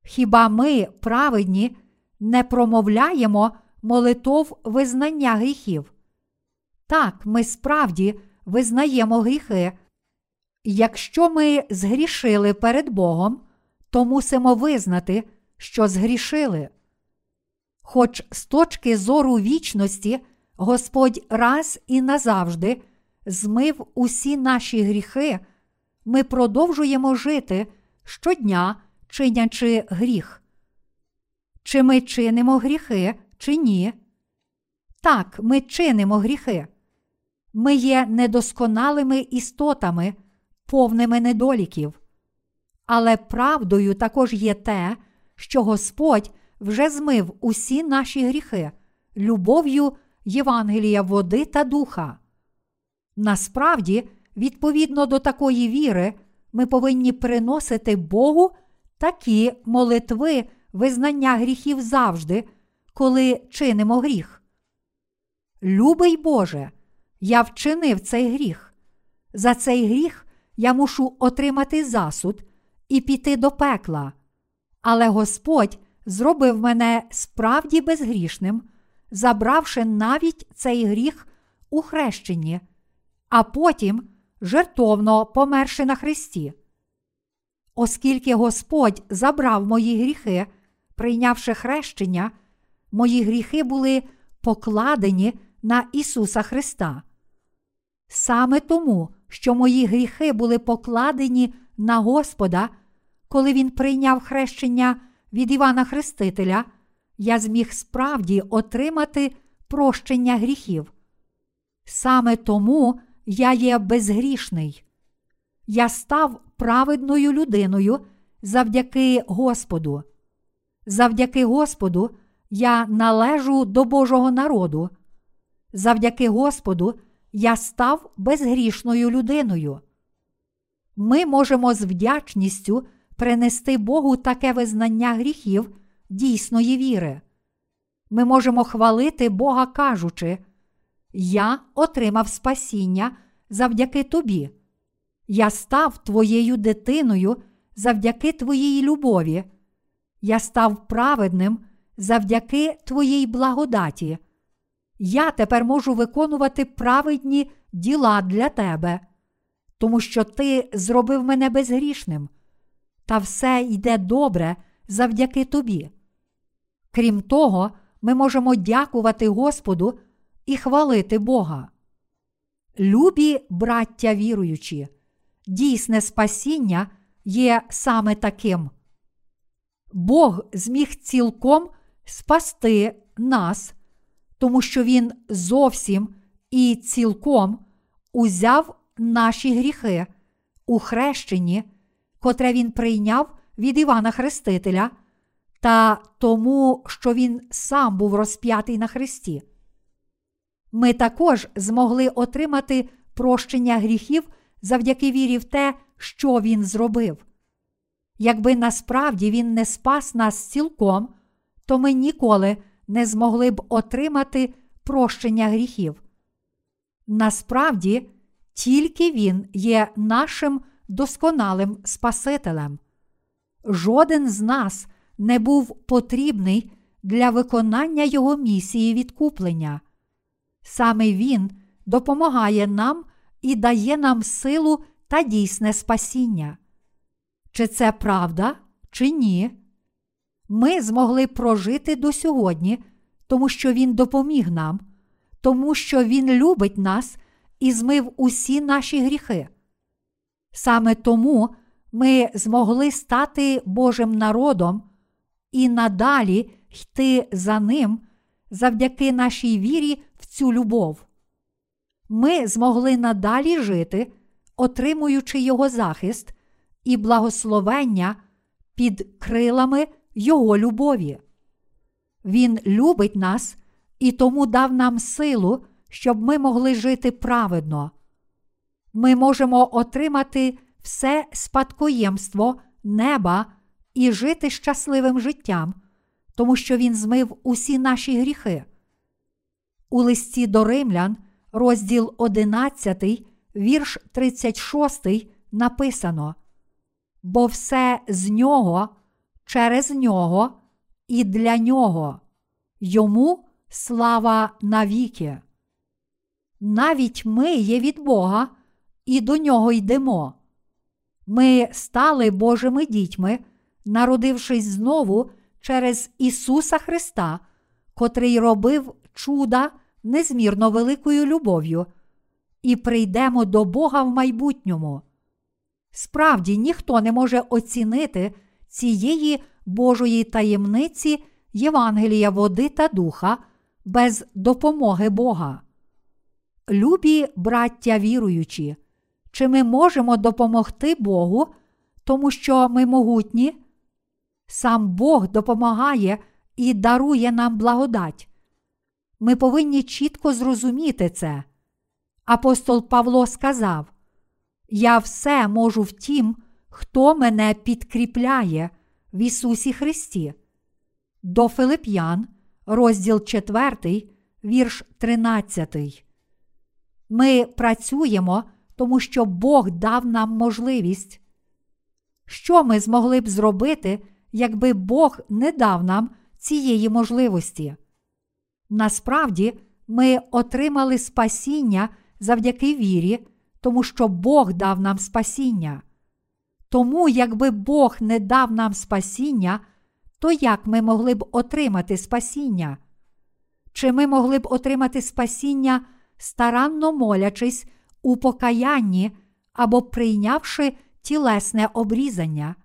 Speaker 1: Хіба ми, праведні, не промовляємо молитов визнання гріхів? Так, ми справді визнаємо гріхи. Якщо ми згрішили перед Богом, то мусимо визнати, що згрішили. Хоч з точки зору вічності Господь раз і назавжди змив усі наші гріхи, ми продовжуємо жити щодня, чинячи гріх. Чи ми чинимо гріхи, чи ні? Так, ми чинимо гріхи. Ми є недосконалими істотами, повними недоліків. Але правдою також є те, що Господь вже змив усі наші гріхи, любов'ю Євангелія води та духа. Насправді, відповідно до такої віри, ми повинні приносити Богу такі молитви визнання гріхів завжди, коли чинимо гріх. Любий Боже, я вчинив цей гріх. За цей гріх я мушу отримати засуд і піти до пекла. Але Господь зробив мене справді безгрішним, забравши навіть цей гріх у хрещенні, а потім жертовно померши на Христі. Оскільки Господь забрав мої гріхи, прийнявши хрещення, мої гріхи були покладені на Ісуса Христа. Саме тому, що мої гріхи були покладені на Господа, коли Він прийняв хрещення від Івана Хрестителя, я зміг справді отримати прощення гріхів. Саме тому я є безгрішний. Я став праведною людиною завдяки Господу. Завдяки Господу я належу до Божого народу. Завдяки Господу я став безгрішною людиною. Ми можемо з вдячністю принести Богу таке визнання гріхів дійсної віри. Ми можемо хвалити Бога, кажучи, Я отримав спасіння завдяки тобі. Я став твоєю дитиною завдяки твоїй любові. Я став праведним завдяки твоїй благодаті. Я тепер можу виконувати праведні діла для тебе, тому що ти зробив мене безгрішним, та все йде добре завдяки тобі. Крім того, ми можемо дякувати Господу і хвалити Бога. Любі браття віруючі, дійсне спасіння є саме таким. Бог зміг цілком спасти нас, тому що Він зовсім і цілком узяв наші гріхи у хрещенні, котре Він прийняв від Івана Хрестителя, та тому, що Він сам був розп'ятий на Христі. Ми також змогли отримати прощення гріхів завдяки вірі в те, що Він зробив. Якби насправді Він не спас нас цілком, то ми ніколи не змогли б отримати прощення гріхів. Насправді, тільки Він є нашим досконалим Спасителем. Жоден з нас не був потрібний для виконання Його місії відкуплення. Саме Він допомагає нам і дає нам силу та дійсне спасіння. Чи це правда, чи ні? Ми змогли прожити до сьогодні, тому що Він допоміг нам, тому що Він любить нас і змив усі наші гріхи. Саме тому ми змогли стати Божим народом і надалі йти за Ним завдяки нашій вірі в цю любов. Ми змогли надалі жити, отримуючи Його захист і благословення під крилами Його любові. Він любить нас і тому дав нам силу, щоб ми могли жити праведно. Ми можемо отримати все спадкоємство неба і жити щасливим життям, тому що Він змив усі наші гріхи. У листі до римлян, розділ 11, вірш 36, написано: Бо все з нього, через нього і для нього, йому слава навіки. Навіть ми є від Бога і до нього йдемо. Ми стали Божими дітьми, народившись знову через Ісуса Христа, котрий робив чуда незмірно великою любов'ю, і прийдемо до Бога в майбутньому. Справді ніхто не може оцінити цієї Божої таємниці Євангелія води та духа без допомоги Бога. Любі браття віруючі, чи ми можемо допомогти Богу, тому що ми могутні? Сам Бог допомагає і дарує нам благодать. Ми повинні чітко зрозуміти це. Апостол Павло сказав: Я все можу в тім, хто мене підкріпляє в Ісусі Христі. До Филип'ян, розділ 4, вірш 13. Ми працюємо, тому що Бог дав нам можливість. Що ми змогли б зробити, якби Бог не дав нам цієї можливості. Насправді, ми отримали спасіння завдяки вірі, тому що Бог дав нам спасіння. Тому, якби Бог не дав нам спасіння, то як ми могли б отримати спасіння? Чи ми могли б отримати спасіння, старанно молячись у покаянні або прийнявши тілесне обрізання?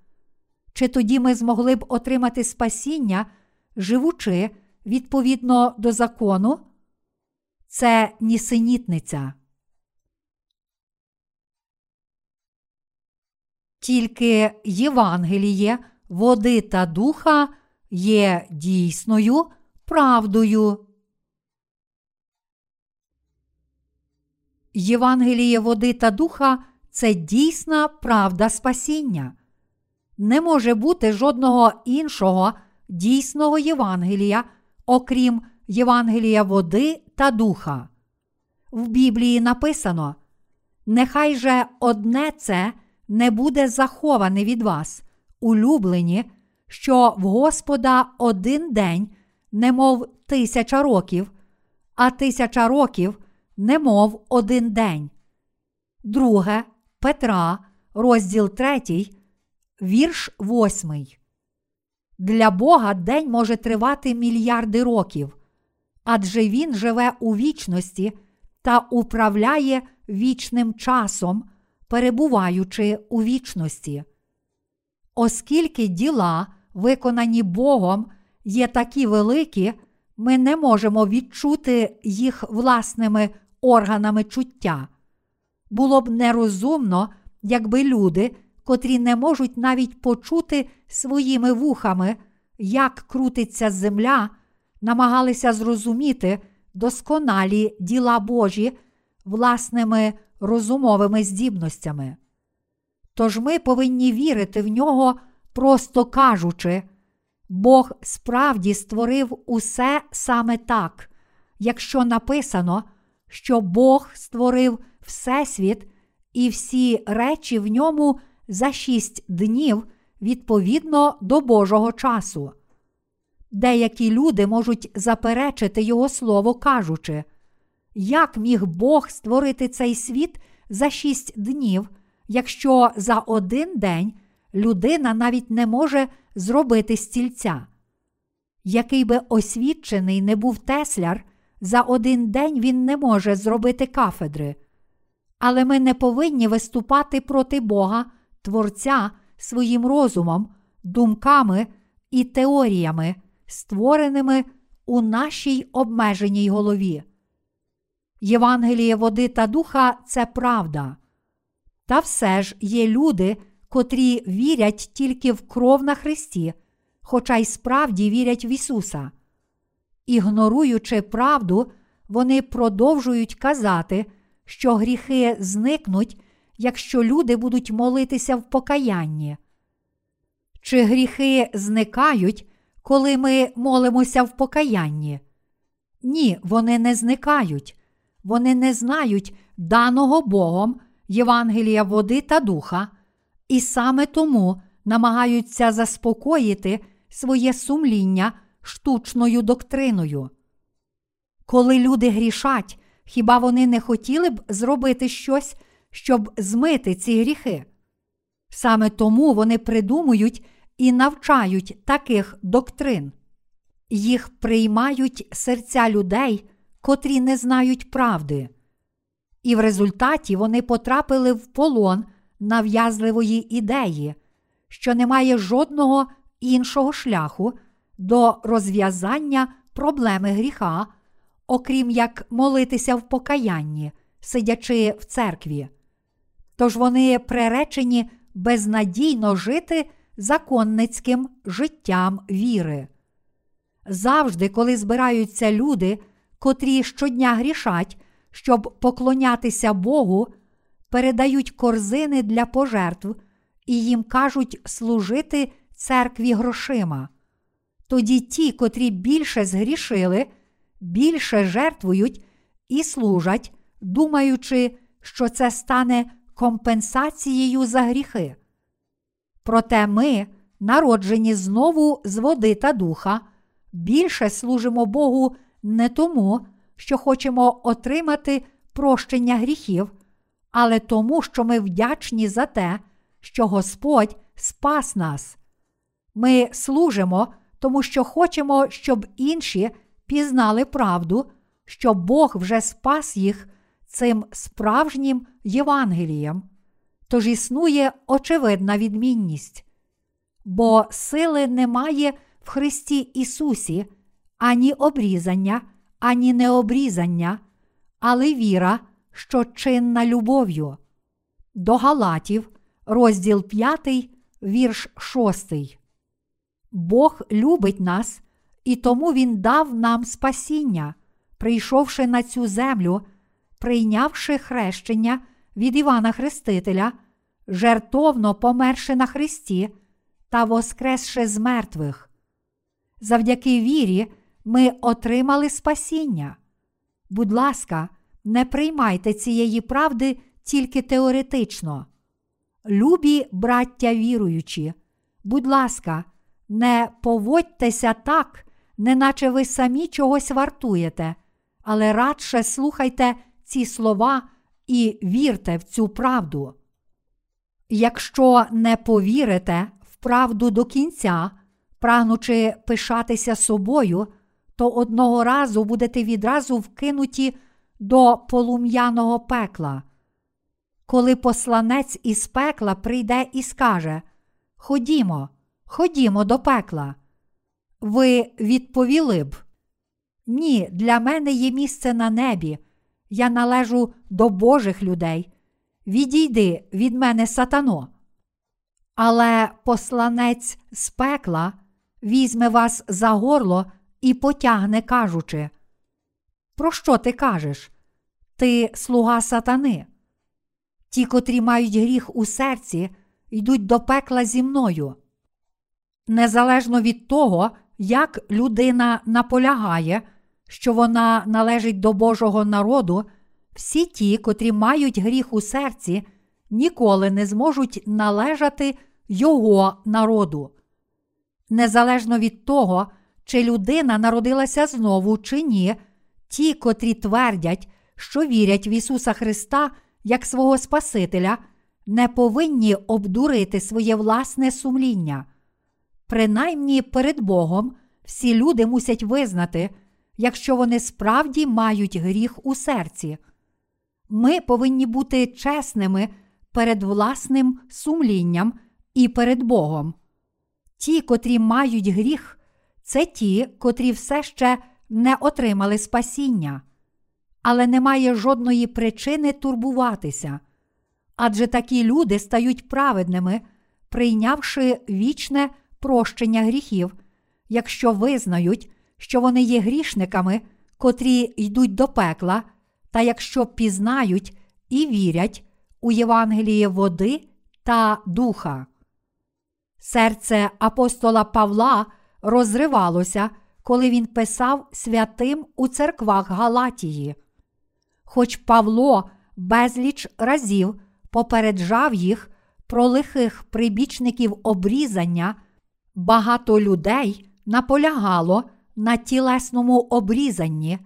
Speaker 1: Чи тоді ми змогли б отримати спасіння, живучи відповідно до закону? Це нісенітниця. Тільки Євангеліє, води та духа є дійсною правдою. Євангеліє води та духа це дійсна правда спасіння. Не може бути жодного іншого дійсного Євангелія, окрім Євангелія води та духа. В Біблії написано: Нехай же одне це не буде заховане від вас, улюблені, що в Господа один день, немов тисяча років, а тисяча років, немов один день. Друге Петра, розділ 3, вірш 8. Для Бога день може тривати мільярди років, адже Він живе у вічності та управляє вічним часом, перебуваючи у вічності. Оскільки діла, виконані Богом, є такі великі, ми не можемо відчути їх власними органами чуття. Було б нерозумно, якби люди, котрі не можуть навіть почути своїми вухами, як крутиться земля, намагалися зрозуміти досконалі діла Божі власними розумовими здібностями. Тож ми повинні вірити в нього, просто кажучи, Бог справді створив усе саме так, якщо написано, що Бог створив Всесвіт і всі речі в ньому за шість днів відповідно до Божого часу. Деякі люди можуть заперечити Його слово, кажучи, як міг Бог створити цей світ за шість днів, якщо за один день людина навіть не може зробити стільця? Який би освічений не був Тесляр, за один день він не може зробити кафедри. Але ми не повинні виступати проти Бога, Творця своїм розумом, думками і теоріями, створеними у нашій обмеженій голові. Євангеліє води та духа це правда. Та все ж є люди, котрі вірять тільки в кров на Христі, хоча й справді вірять в Ісуса. Ігноруючи правду, вони продовжують казати, що гріхи зникнуть, якщо люди будуть молитися в покаянні. Чи гріхи зникають, коли ми молимося в покаянні? Ні, вони не зникають. Вони не знають даного Богом Євангелія води та духа, і саме тому намагаються заспокоїти своє сумління штучною доктриною. Коли люди грішать, хіба вони не хотіли б зробити щось, щоб змити ці гріхи? Саме тому вони придумують і навчають таких доктрин. Їх приймають серця людей, котрі не знають правди. І в результаті вони потрапили в полон нав'язливої ідеї, що немає жодного іншого шляху до розв'язання проблеми гріха, окрім як молитися в покаянні, сидячи в церкві. Тож вони приречені безнадійно жити законницьким життям віри. Завжди, коли збираються люди, котрі щодня грішать, щоб поклонятися Богу, передають корзини для пожертв і їм кажуть служити церкві грошима. Тоді ті, котрі більше згрішили, більше жертвують і служать, думаючи, що це стане компенсацією за гріхи. Проте ми, народжені знову з води та духа, більше служимо Богу не тому, що хочемо отримати прощення гріхів, але тому, що ми вдячні за те, що Господь спас нас. Ми служимо, тому що хочемо, щоб інші пізнали правду, що Бог вже спас їх цим справжнім Євангелієм. Тож існує очевидна відмінність. Бо сили немає в Христі Ісусі ані обрізання, ані необрізання, але віра, що чинна любов'ю. До Галатів, розділ 5, вірш 6. Бог любить нас, і тому Він дав нам спасіння, прийшовши на цю землю, прийнявши хрещення від Івана Хрестителя, жертовно померши на Христі та воскресши з мертвих. Завдяки вірі ми отримали спасіння. Будь ласка, не приймайте цієї правди тільки теоретично. Любі браття віруючі, будь ласка, не поводьтеся так, неначе ви самі чогось вартуєте, але радше слухайте ці слова і вірте в цю правду. Якщо не повірите в правду до кінця, прагнучи пишатися собою, то одного разу будете відразу вкинуті до полум'яного пекла. Коли посланець із пекла прийде і скаже Ходімо, ходімо до пекла. Ви відповіли б Ні, для мене є місце на небі. Я належу до Божих людей. Відійди від мене сатано. Але посланець з пекла візьме вас за горло і потягне, кажучи, Про що ти кажеш? Ти слуга сатани. Ті, котрі мають гріх у серці, йдуть до пекла зі мною. Незалежно від того, як людина наполягає, що вона належить до Божого народу, всі ті, котрі мають гріх у серці, ніколи не зможуть належати Його народу. Незалежно від того, чи людина народилася знову чи ні, ті, котрі твердять, що вірять в Ісуса Христа як свого Спасителя, не повинні обдурити своє власне сумління. Принаймні перед Богом всі люди мусять визнати, якщо вони справді мають гріх у серці. Ми повинні бути чесними перед власним сумлінням і перед Богом. Ті, котрі мають гріх, це ті, котрі все ще не отримали спасіння, але немає жодної причини турбуватися. Адже такі люди стають праведними, прийнявши вічне прощення гріхів, якщо визнають, що вони є грішниками, котрі йдуть до пекла, та якщо пізнають і вірять у Євангеліє води та духа. Серце апостола Павла розривалося, коли він писав святим у церквах Галатії. Хоч Павло безліч разів попереджав їх про лихих прибічників обрізання, багато людей наполягало на тілесному обрізанні,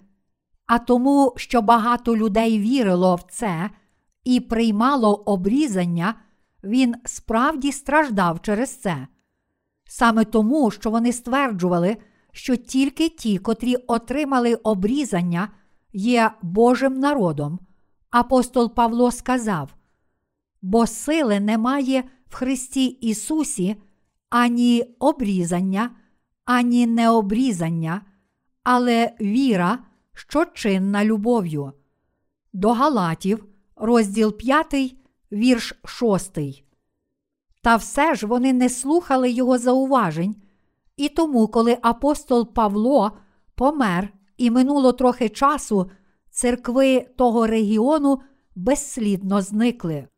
Speaker 1: а тому, що багато людей вірило в це і приймало обрізання, він справді страждав через це. Саме тому, що вони стверджували, що тільки ті, котрі отримали обрізання, є Божим народом. Апостол Павло сказав: бо сили немає в Христі Ісусі ані обрізання, ані необрізання, але віра, що чинна любов'ю. До Галатів, розділ 5, вірш 6. Та все ж вони не слухали його зауважень, і тому, коли апостол Павло помер і минуло трохи часу, церкви того регіону безслідно зникли.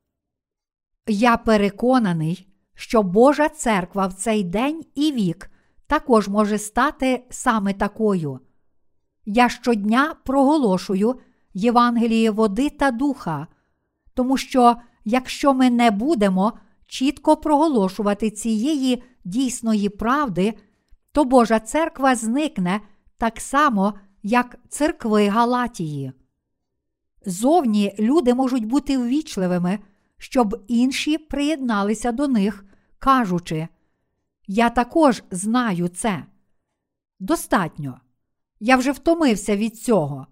Speaker 1: Я переконаний, що Божа церква в цей день і вік також може стати саме такою. Я щодня проголошую Євангеліє води та духа, тому що якщо ми не будемо чітко проголошувати цієї дійсної правди, то Божа церква зникне так само, як церкви Галатії. Зовні люди можуть бути ввічливими, щоб інші приєдналися до них, кажучи, Я також знаю це. Достатньо. Я вже втомився від цього.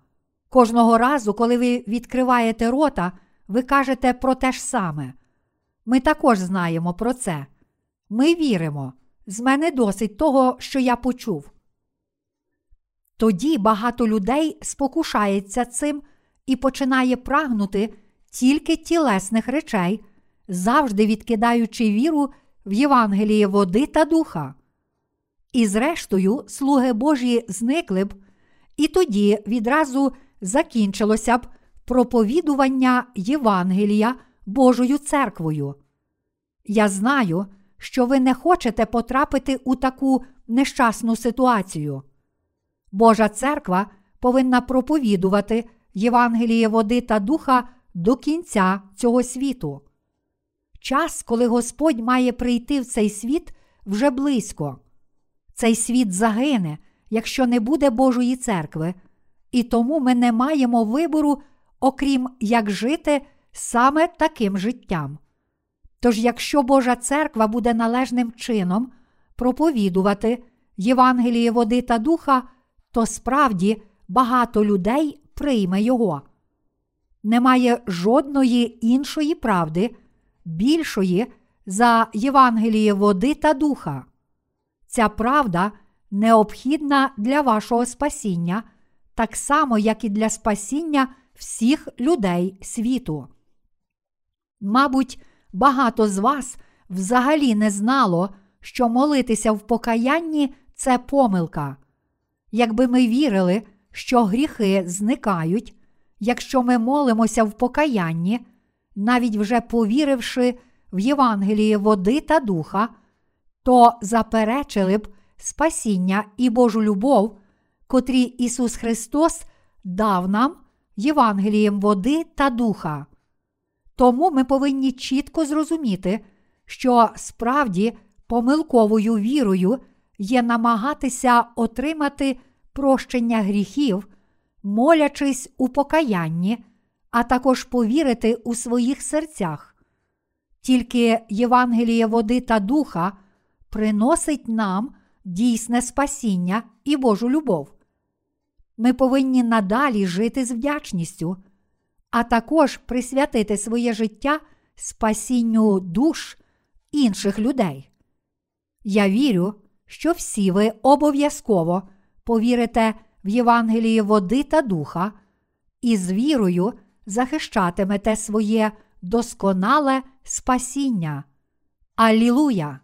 Speaker 1: Кожного разу, коли ви відкриваєте рота, ви кажете про те ж саме. Ми також знаємо про це. Ми віримо. З мене досить того, що я почув. Тоді багато людей спокушається цим і починає прагнути тільки тілесних речей, завжди відкидаючи віру в Євангеліє води та духа. І, зрештою, слуги Божі зникли б, і тоді відразу закінчилося б проповідування Євангелія Божою церквою. Я знаю, що ви не хочете потрапити у таку нещасну ситуацію. Божа церква повинна проповідувати Євангеліє води та духа до кінця цього світу. Час, коли Господь має прийти в цей світ, вже близько. Цей світ загине, якщо не буде Божої церкви, і тому ми не маємо вибору, окрім як жити саме таким життям. Тож, якщо Божа церква буде належним чином проповідувати Євангеліє води та духа, то справді багато людей прийме його. Немає жодної іншої правди, більшої за Євангеліє води та духа. Ця правда необхідна для вашого спасіння, так само, як і для спасіння всіх людей світу. Мабуть, багато з вас взагалі не знало, що молитися в покаянні це помилка. Якби ми вірили, що гріхи зникають, якщо ми молимося в покаянні, навіть вже повіривши в Євангеліє води та духа, то заперечили б спасіння і Божу любов, котрі Ісус Христос дав нам Євангелієм води та духа. Тому ми повинні чітко зрозуміти, що справді помилковою вірою є намагатися отримати прощення гріхів, молячись у покаянні, а також повірити у своїх серцях. Тільки Євангеліє води та духа приносить нам дійсне спасіння і Божу любов. Ми повинні надалі жити з вдячністю, а також присвятити своє життя спасінню душ інших людей. Я вірю, що всі ви обов'язково повірите в Євангеліє води та духа і з вірою захищатимете своє досконале спасіння. Алілуя!